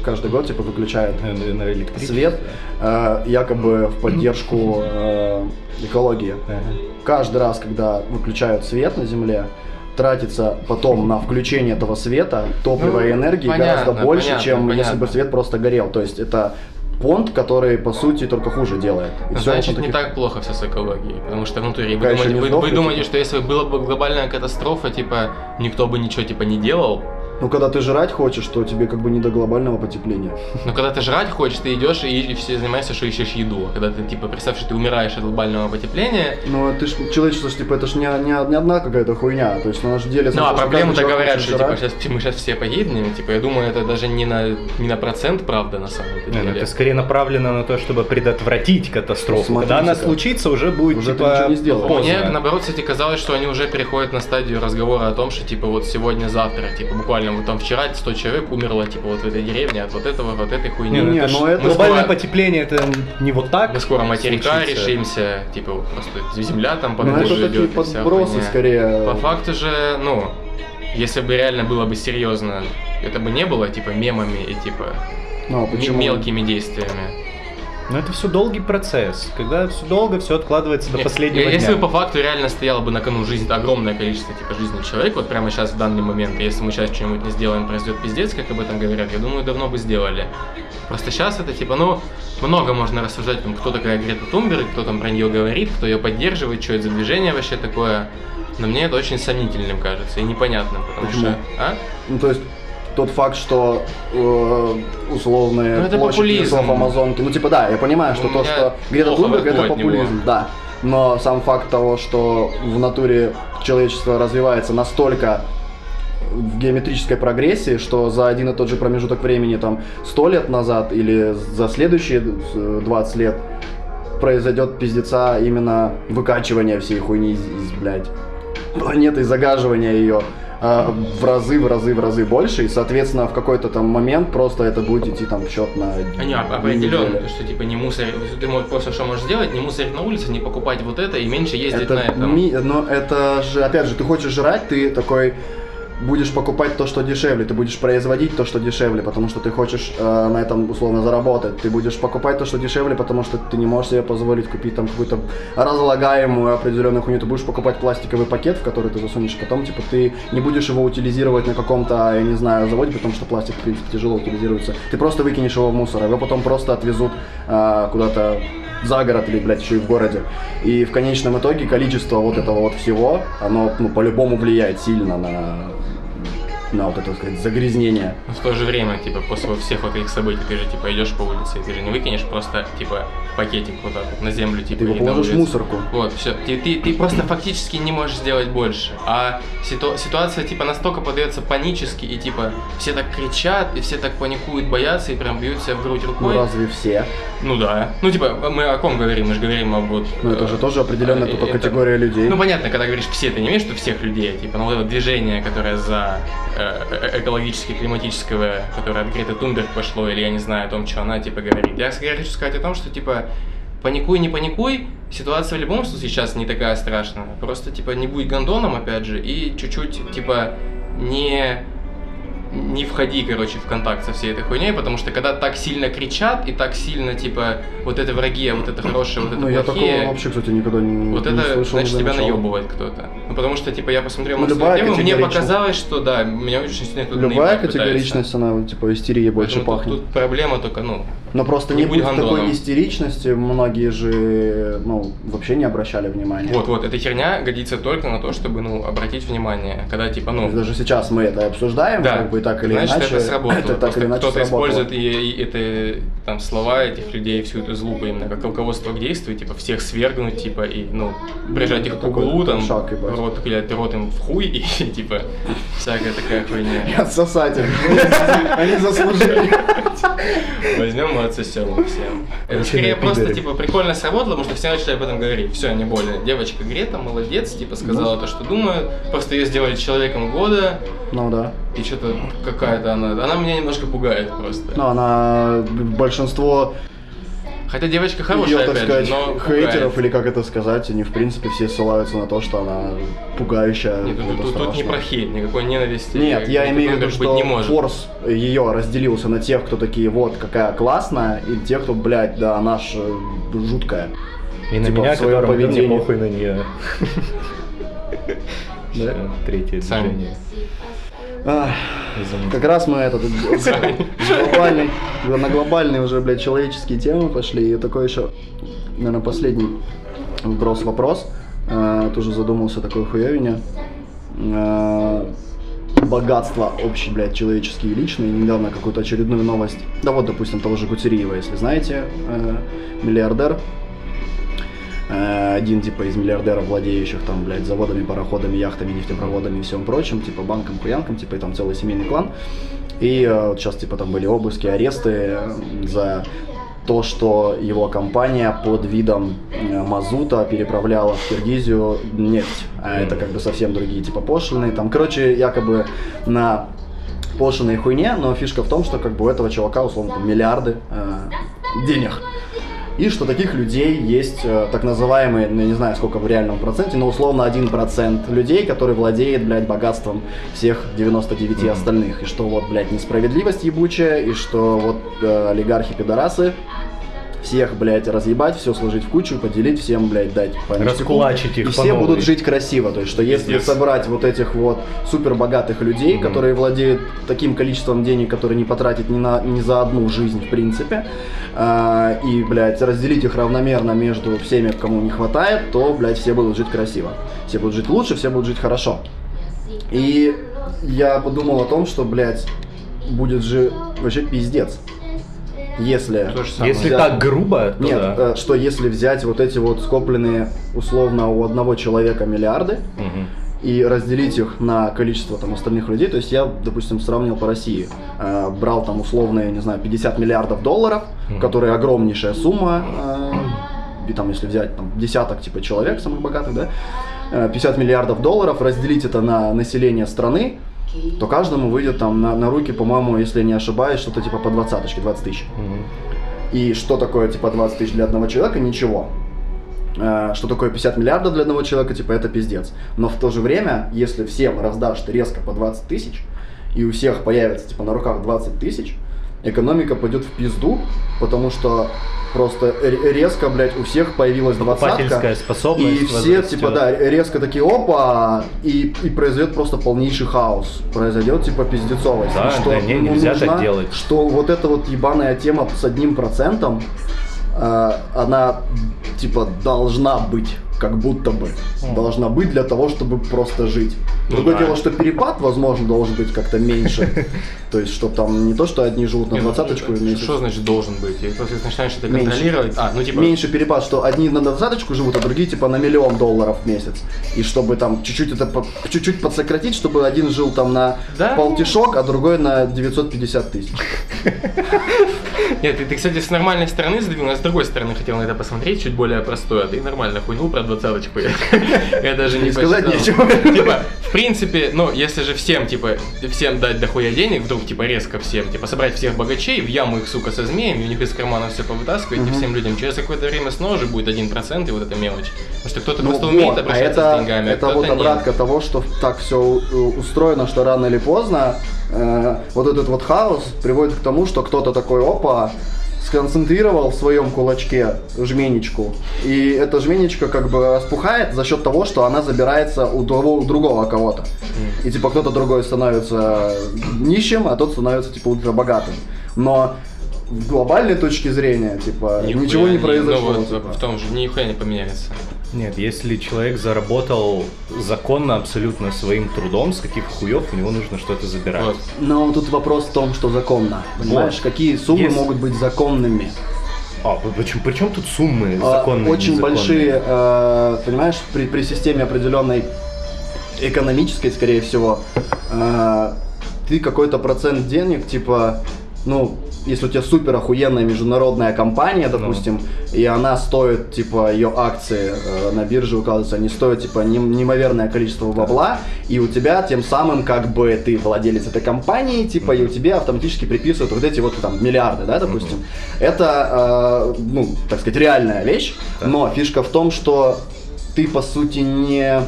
каждый год, типа, выключает Э, свет, э, якобы в поддержку экологии каждый раз, когда выключают свет на Земле, тратится потом на включение этого света топлива Ну, и энергии понятно, гораздо больше, понятно, чем если понятно. бы свет просто горел. То есть это понт, который по сути только хуже делает. И Значит, вот не таких- так плохо все с экологией, потому что внутри вы Пока еще думаете, вы, вы думаете, что если была бы глобальная катастрофа, типа никто бы ничего типа не делал, Ну, когда ты жрать хочешь, то тебе как бы не до глобального потепления. но когда ты жрать хочешь, ты идешь и, и все занимаешься, что ищешь еду. А когда ты типа представь, что ты умираешь от глобального потепления, Но ты ж, человечество, ж, типа, это ж не, не, не одна какая-то хуйня. То есть она же делится ну на а проблему-то говорят, что типа сейчас мы сейчас все погибнем, типа я думаю, это даже не на не на процент правда на самом Не, ну, деле. это скорее направлено на то, чтобы предотвратить катастрофу. Смотрите, Когда она как. случится, уже будет Уже ты типа ничего не поздно. Мне, наоборот, кстати, казалось, что они уже переходят на стадию разговора о том, что, типа, вот сегодня-завтра, типа, буквально вот там вчера 100 человек умерло, типа, вот в этой деревне от вот этого, вот этой хуйни. Не, ну Не, это ну это- глобальное скоро- потепление это не вот так. Мы скоро материка случится. решимся, типа, вот просто земля там по Ну, это такие идет. подбросы скорее. По факту же, ну, если бы реально было бы серьезно, это бы не было, типа, мемами и, типа, Ну, а почему? мелкими действиями. Но это все долгий процесс. Когда все долго, все откладывается до Не, последнего Если дня. бы по факту реально стояло бы на кону жизнь, огромное количество типа жизней человек, вот прямо сейчас в данный момент, и если мы сейчас что-нибудь не сделаем, произойдет пиздец, как об этом говорят, я думаю, давно бы сделали. Просто сейчас это типа, ну, много можно рассуждать, там, кто такая Грета Тунберг, кто там про нее говорит, кто ее поддерживает, что это за движение вообще такое. Но мне это очень сомнительным кажется и непонятным, потому Почему? что... А? Ну, то есть тот факт, что э, условные Ну, это площадь лесов Амазонки, ну типа да, я понимаю, что У то, что Грета Тунберг это популизм, да. Но сам факт того, что в натуре человечество развивается настолько в геометрической прогрессии, что за один и тот же промежуток времени, там, 100 лет назад или за следующие э, 20 лет произойдет пиздеца именно выкачивание всей хуйни из, из, блядь, планеты, загаживание ее а, в разы, в разы, в разы больше, и, соответственно, в какой-то там момент просто это будет идти там в счет на А не, две определенно, то, что типа не мусорить, ты можешь просто что можешь сделать, не мусорить на улице, не покупать вот это и меньше ездить Это, на этом. ми- но это же, опять же, ты хочешь жрать, ты такой будешь покупать то, что дешевле, ты будешь производить то, что дешевле, потому что ты хочешь э, на этом условно заработать. Ты будешь покупать то, что дешевле, потому что ты не можешь себе позволить купить там какую-то разлагаемую определенную хуйню. Ты будешь покупать пластиковый пакет, в который ты засунешь, потом типа ты не будешь его утилизировать на каком-то, я не знаю, заводе, потому что пластик в принципе тяжело утилизируется. Ты просто выкинешь его в мусор, его потом просто отвезут э, куда-то за город или, блядь, еще и в городе. И в конечном итоге количество вот этого вот всего, оно, ну, по-любому влияет сильно на на вот это, так сказать, загрязнение. Но в то же время, типа, после всех вот этих событий, ты же, типа, идешь по улице, и ты же не выкинешь просто, типа, пакетик вот так вот на землю, типа, Ты его положишь в мусорку. Вот, все. Ты, ты, ты просто фактически не можешь сделать больше. А ситу- ситуация, типа, настолько подается панически, и, типа, все так кричат, и все так паникуют, боятся, и прям бьют себя в грудь Ну рукой. разве все? Ну да. Ну, типа, мы о ком говорим? Мы же говорим об вот... Ну это э, же тоже определенная э, только категория людей. Ну, понятно, когда говоришь все, ты не имеешь виду всех людей, типа, ну, вот это движение, которое за э, э, экологически климатического, которое от Греты Тунберг пошло, или я не знаю о том, что она, типа, говорит. Я скорее хочу сказать о том, что, типа, паникуй, не паникуй, ситуация в любом случае сейчас не такая страшная. Просто, типа, не будь гондоном, опять же, и чуть-чуть, типа, не не входи, короче, в контакт со всей этой хуйней, потому что когда так сильно кричат и так сильно, типа, вот это враги, а вот это хорошие, вот это Ну я плохие, такого вообще, кстати, никогда не, вот не это, слышал. значит, тебя начала. наебывает кто-то. Ну, потому что, типа, я посмотрел Ну, на свою тему, мне показалось, что, да, меня очень сильно кто-то Любая категоричность, она вот, типа истерия больше Поэтому тут- пахнет. Тут, проблема только, ну, Но просто не не, будет такой гондоном. истеричности, многие же, ну, вообще не обращали внимания. вот, вот, эта херня годится только на то, чтобы, ну, обратить внимание. Когда, типа, ну, даже сейчас мы это обсуждаем, да, как бы так или значит, иначе. это сработало. Это так или иначе кто-то сработало. использует и, и это, там, слова этих людей, всю эту злубу именно как руководство к действию, типа, всех свергнуть, типа, и, ну, прижать их к углу, там, шаг, рот, блядь, рот им в хуй, и, типа, всякая такая хуйня. Отсосать их. Они заслужили. Возьмем и отсосем всем. Это скорее просто, типа, прикольно сработало, потому что все начали об этом говорить. Все, не более. Девочка Грета, молодец, типа, сказала то, что думаю. Просто ее сделали человеком года, Ну да. и что-то какая-то она... Она меня немножко пугает просто. Ну, она большинство Хотя девочка ее, хорошая, так опять сказать, же, но хейтеров, пугает. или как это сказать, они в принципе все ссылаются на то, что она пугающая. Нет, тут, это тут- тут не про хейт, никакой ненависти. Нет, я имею в виду, что не может. форс ее разделился на тех, кто такие, вот, какая классная, и тех, кто, блядь, да, она ж э, жуткая. И на Типа, меня, в своем которому да мне поведении. похуй на нее. Да? Третье движение. Извините. Как раз мы этот глобальный, на глобальные уже, блядь, человеческие темы пошли. И такой еще, наверное, последний вброс вопрос. Э, Тоже задумался такой хуевине. Э, Богатство общие, блядь, человеческие и личные. Недавно какую-то очередную новость. Да вот, допустим, того же Гутериева, если знаете, э, миллиардер. Э, один типа из миллиардеров, владеющих там, блядь, заводами, пароходами, яхтами, нефтепроводами и всем прочим, типа банком, хуянком, типа и там целый семейный клан. И э, вот сейчас типа там были обыски, аресты за то, что его компания под видом э, мазута переправляла в Киргизию нефть. А это как бы совсем другие типа пошлины. Там, короче, якобы на пошлиной хуйне, но фишка в том, что как бы у этого чувака условно там миллиарды э, денег. И что таких людей есть э, так называемые, ну, я не знаю сколько в реальном проценте, но условно 1% людей, который владеет, блядь, богатством всех 99 остальных. И что вот, блядь, несправедливость ебучая, и что вот э, олигархи-пидорасы всех, блядь, разъебать, все сложить в кучу, поделить, всем, блядь, дать по. Раскулачить их И все новой. будут жить красиво. То есть, что если Пиздец. собрать вот этих вот супер богатых людей, Мгм. которые владеют таким количеством денег, которые не потратить ни, на, ни за одну жизнь, в принципе, а, и, блядь, разделить их равномерно между всеми, кому не хватает, то, блядь, все будут жить красиво. Все будут жить лучше, все будут жить хорошо. И я подумал о том, что, блядь, будет же вообще пиздец. Если... То же самое. Если взять- так грубо, то Нет, да. э, что если взять вот эти вот скопленные условно у одного человека миллиарды Мгм. и разделить их на количество там остальных людей, то есть я, допустим, сравнил по России, Э, брал там условные, не знаю, 50 миллиардов долларов, Мгм. которые огромнейшая сумма, э, и там если взять там десяток типа человек самых богатых, да, э, 50 миллиардов долларов, разделить это на население страны, то каждому выйдет там на, на руки, по-моему, если я не ошибаюсь, что-то типа по двадцаточке, 20 тысяч. Мгм. И что такое, типа, 20 тысяч для одного человека? Ничего. Э, Что такое 50 миллиардов для одного человека? Типа, это пиздец. Но в то же время, если всем раздашь ты резко по 20 тысяч, и у всех появится, типа, на руках 20 тысяч, экономика пойдет в пизду, потому что просто резко, блядь, у всех появилась двадцатка, способность и все, типа, да, резко такие, опа, и, и произойдет просто полнейший хаос. Произойдет, типа, пиздецовость. Да, что, да, не, ну, нельзя так нужна- делать. Что вот эта вот ебаная тема с одним процентом, э, она, типа, должна быть как будто бы, должна быть для того, чтобы просто жить. Ну Другое да. дело, что перепад, возможно, должен быть как-то меньше. То есть, что там не то, что одни живут на ну, двадцаточку в месяц. Что значит должен быть? Если начинаешь это Меньше. контролировать, а, ну типа, Меньше перепад, что одни на двадцаточку живут, а другие типа на миллион долларов в месяц. И чтобы там чуть-чуть это чуть-чуть подсократить, чтобы один жил там на полтишок, а другой на 950 тысяч. Нет, ты, кстати, с нормальной стороны задвинул, а с другой стороны хотел на это посмотреть, чуть более простое. Ты нормально хуйнул про двадцаточку. Я даже не сказать нечего. Типа, в принципе, ну, если же всем, типа, всем дать дохуя денег, вдруг, типа, резко всем, типа, собрать всех богачей, в яму их, сука, со змеями, у них из кармана все повытаскивать, и всем людям через какое-то время снова же будет 1% и вот эта мелочь. Потому что кто-то Ну просто умеет а обращаться с деньгами, а это вот обратка того, что так все устроено, что рано или поздно э, вот этот вот хаос приводит к тому, что кто-то такой, опа, сконцентрировал в своем кулачке жменечку, и эта жменечка как бы распухает за счет того, что она забирается у, того, у другого кого-то. И типа кто-то другой становится нищим, а тот становится типа ультрабогатым. Но в глобальной точке зрения, типа, Нихуя ничего не не- произошло. ну вот типа. в том же, нихуя не поменяется. Нет, если человек заработал законно абсолютно своим трудом, с каких хуев у него нужно что-то забирать. Вот. Но тут вопрос в том, что законно. Понимаешь, Вот. какие суммы Если- могут быть законными? А, почему, при чем тут суммы А, законные? Очень незаконные? большие, э, понимаешь, при, при системе определенной экономической, скорее всего, э, ты какой-то процент денег, типа, ну, если у тебя супер охуенная международная компания, допустим, и она стоит, типа, ее акции э, на бирже указываются, они стоят, типа, нем- неимоверное количество бабла, и у тебя тем самым, как бы, ты владелец этой компании, типа, и у тебя автоматически приписывают вот эти вот, там, миллиарды, да, допустим. Это, э, ну, так сказать, реальная вещь, но фишка в том, что ты, по сути, не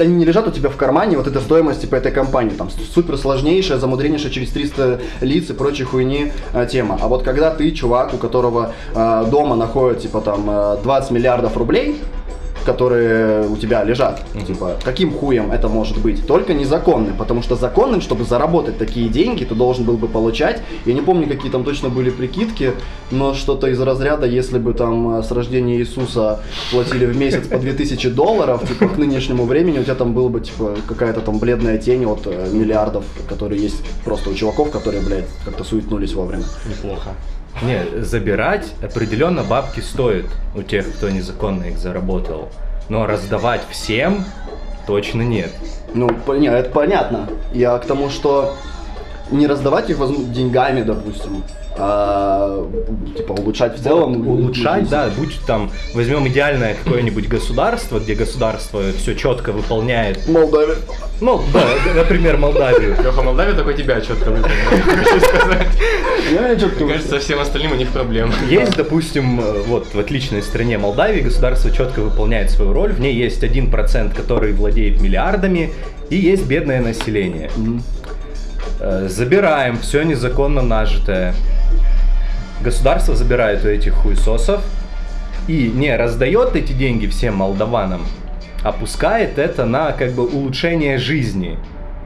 они не лежат у тебя в кармане, вот эта стоимость типа этой компании, там супер сложнейшая, замудреннейшая через 300 лиц и прочей хуйни э, тема. А вот когда ты чувак, у которого э, дома находят типа там э, 20 миллиардов рублей, которые у тебя лежат, типа, каким хуем это может быть? Только незаконным, потому что законным, чтобы заработать такие деньги, ты должен был бы получать, я не помню, какие там точно были прикидки, но что-то из разряда, если бы там э, с рождения Иисуса платили в месяц по 2000 долларов, типа, к нынешнему времени у тебя там было бы, типа, какая-то там бледная тень от э, миллиардов, которые есть просто у чуваков, которые, блядь, как-то суетнулись вовремя. Неплохо. Не, забирать определенно бабки стоит у тех, кто незаконно их заработал. Но раздавать всем точно нет. Ну, по- не, это понятно. Я к тому, что не раздавать их возможно, деньгами, допустим, а типа улучшать в целом. Улучшать, жизнь. да, будь там, возьмем идеальное какое-нибудь государство, где государство все четко выполняет. Молдавия. Ну, да, например, Молдавию. Леха, Молдавия только тебя четко выполнила, хочу сказать. Я что-то Мне кажется, со всем остальным у них проблем. Есть, допустим, вот в отличной стране Молдавии государство четко выполняет свою роль. В ней есть 1%, который владеет миллиардами, и есть бедное население. Забираем все незаконно нажитое. Государство забирает у этих хуесосов и не раздает эти деньги всем молдаванам, а пускает это на как бы улучшение жизни.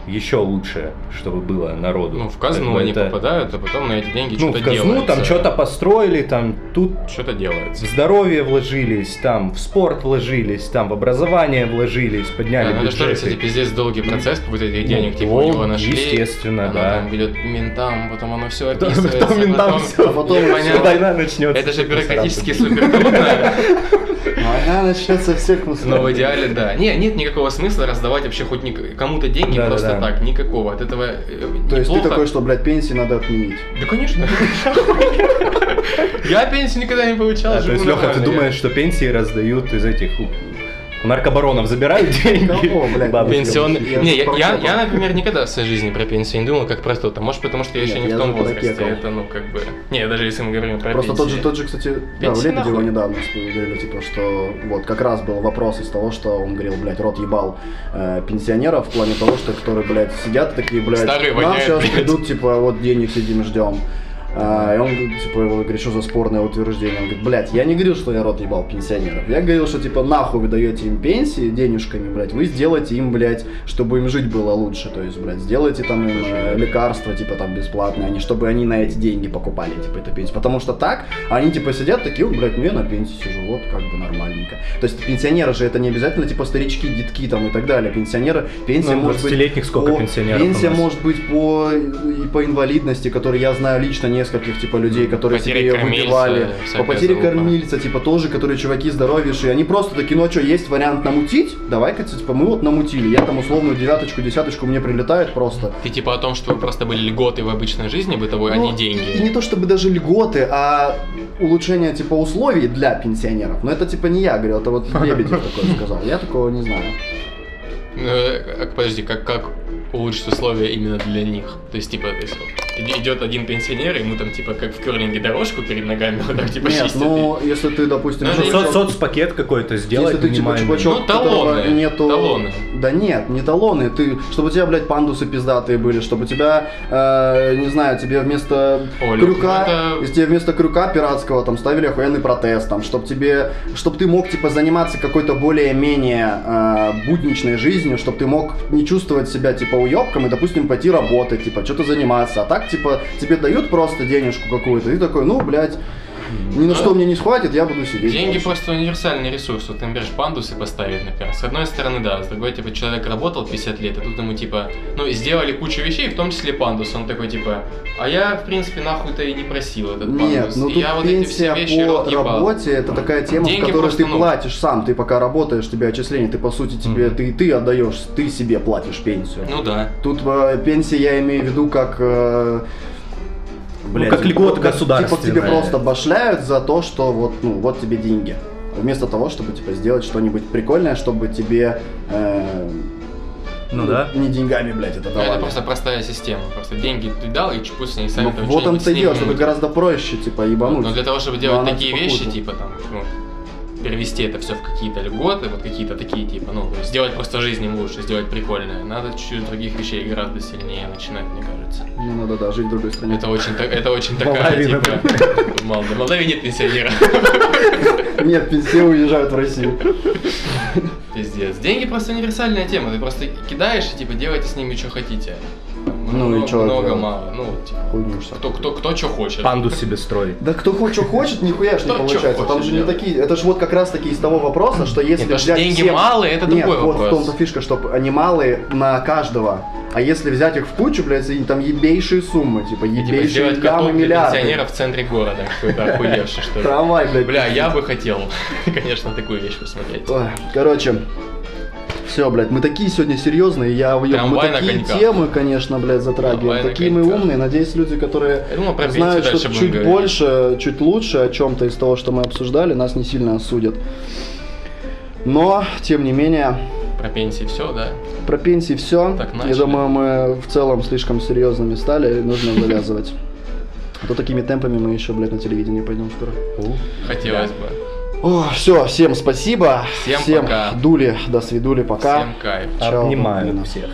Еще лучше, чтобы было народу. Ну, в Как казну они это- попадают, а потом на эти деньги Ну, что-то в казну делается. там что-то построили, там тут Что-то делается. в здоровье вложились, там в спорт вложились, там в образование вложились, подняли А, ну это что, бюджеты. кстати, пиздец долгий процесс вот этих денег, Ну, типа у него нашли. естественно, оно да. там идет ментам, потом оно все описывается. потом ментам всё, потом. Война начнется. Это же бюрократически супер трудно, Война начнется всех но в идеале, да. Не, нет никакого смысла раздавать вообще хоть кому-то деньги Да, да, просто да. так, никакого. От этого э, То есть ты такой, что, блядь, пенсии надо отменить. Да, конечно. Я пенсию никогда не получал. То есть, Леха, ты думаешь, что пенсии раздают из этих у наркобаронов забирают деньги? Кого, блядь. Я Не, я, я, я, например, никогда в своей жизни про пенсию не думал, как про то-то. Может, потому что я еще Нет, не я в том возрасте. кекал. Это, ну, как бы... Не, даже если мы говорим про Просто тот же, пенсии. тот же, кстати, да, Пенсии Лебедева недавно говорили, типа, что вот как раз был вопрос из того, что он говорил, блядь, рот ебал э, пенсионеров в плане того, что которые, блядь, сидят такие, блядь, Старые нам воняют, сейчас блядь». придут, типа, вот денег сидим, ждем. А, и он, типа, его говорит, что за спорное утверждение? Он говорит, блядь, я не говорил, что я рот ебал пенсионеров. Я говорил, что, типа, нахуй вы даете им пенсии денежками, блядь, вы сделайте им, блядь, чтобы им жить было лучше. То есть, блядь, сделайте там им э, лекарства, типа, там, бесплатные, а не чтобы они на эти деньги покупали, типа, эту пенсию. Потому что так, они, типа, сидят такие, «О, блядь, ну я на пенсии сижу, вот, как бы нормальненько. То есть, пенсионеры же это не обязательно, типа, старички, детки там и так далее. Пенсионеры, пенсия Ну, может быть... 20-летних сколько по- пенсионеров Пенсия может быть по, и по инвалидности, которые я знаю лично нескольких, типа, людей, которые Потеря себе ее выбивали. По потере залупа. кормильца, типа, тоже, которые чуваки здоровейшие. Они просто такие, ну а что, есть вариант намутить? Давай-ка, типа, мы вот намутили. Я там условную девяточку, десяточку мне прилетает просто. Ты типа о том, что вы просто были льготы в обычной жизни бытовой, а Ну, не И деньги. не то чтобы даже льготы, а улучшение типа условий для пенсионеров. Но это типа не я говорил, это вот Лебедев такое сказал. Я такого не знаю. Ну, э, подожди, как, как улучшить условия именно для них? То есть, типа, то есть, вот, иди- идет один пенсионер, ему там, типа, как в керлинге дорожку перед ногами вот так, типа, Нет, чистят. ну если ты, допустим, Ну, Со- не соцпакет какой-то сделать Если ты типа чувачок, Ну, талоны, нету... талоны. Да нет, не талоны. Ты, чтобы у тебя, блядь, пандусы пиздатые были, чтобы у тебя, э, не знаю, тебе вместо О, Лёх, крюка, ну это- если тебе вместо крюка пиратского там ставили охуенный протез, там, чтобы тебе, чтобы ты мог типа заниматься какой-то более-менее э, будничной жизнью, чтобы ты мог не чувствовать себя типа уебком и, допустим, пойти работать, типа что-то заниматься. А так типа тебе дают просто денежку какую-то, и такой, ну, блядь, ни на что мне не схватит, я буду сидеть. Деньги дальше». просто универсальный ресурс. Вот ты берешь пандусы поставить, например. С одной стороны, да, с другой, типа, человек работал 50 лет, и тут ему, типа, ну, сделали кучу вещей, в том числе пандус. Он такой, типа, а я, в принципе, нахуй-то и не просил этот пандус. Нет, ну И тут я вот эти все пенсия вещи по работе это такая тема, Деньги в которой ты ну- платишь сам. Ты пока работаешь, тебе отчисления, ты по сути тебе ты ты отдаешь, ты себе платишь пенсию. Ну да. Тут э, пенсия я имею в виду как э, Ну, как льгота Типа тебе государственная. просто башляют за то, что вот, ну, вот тебе деньги. Вместо того, чтобы типа сделать что-нибудь прикольное, чтобы тебе э, Ну да. не деньгами, блядь, это Ну, давали. это просто простая система. Просто деньги ты дал, и с ней сами Ну, там вот он дело, что это гораздо проще, типа, ебануть. Но для того, чтобы Но делать она, такие типа, вещи, хуже. типа там, ну, перевести это все в какие-то льготы, вот какие-то такие, типа, ну, сделать просто жизнь им лучше, сделать прикольное. Надо чуть-чуть других вещей гораздо сильнее начинать, мне кажется. Ну, надо, да, жить в другой стране. Это очень, это очень такая, типа. В Молдавии нет пенсионера. Нет, все уезжают в Россию. Пиздец. Деньги просто универсальная тема. Ты просто кидаешь и типа делайте с ними что хотите. Ну и много, чё много делать? мало. Ну, типа, Хуйню всякую. кто, кто, кто что хочет. Панду себе строить. Да кто что хочет, нихуя ж не получается. Там же не такие. Это же вот как раз таки из того вопроса, что если Нет, что взять деньги всем- малые, это Нет, другой вот в вопрос. том-то фишка, что они малые на каждого. А если взять их в кучу, блядь, и там ебейшие суммы, типа И, типа, ебейшие каток для миллиарды. пенсионеров в центре города. Какой-то охуевший, что ли. Трамвай, блядь. Бля, я бы хотел, конечно, такую вещь посмотреть. Короче, все, блядь, мы такие сегодня серьезные, я уеб, мы такие коньках. темы, конечно, блядь, затрагиваем, на такие мы умные, надеюсь, люди, которые Я думал, знают что чуть говорить. больше, чуть лучше о чем-то из того, что мы обсуждали, нас не сильно осудят. Но, тем не менее, Про пенсии все, да? про пенсии все. Так Я начали. думаю, мы в целом слишком серьезными стали, нужно завязывать. А то такими темпами мы еще, блядь, на телевидении пойдем скоро. Хотелось бы. О, все, всем спасибо. Всем пока. дули, до свидули, пока. Всем кайф. Чао, Обнимаю всех.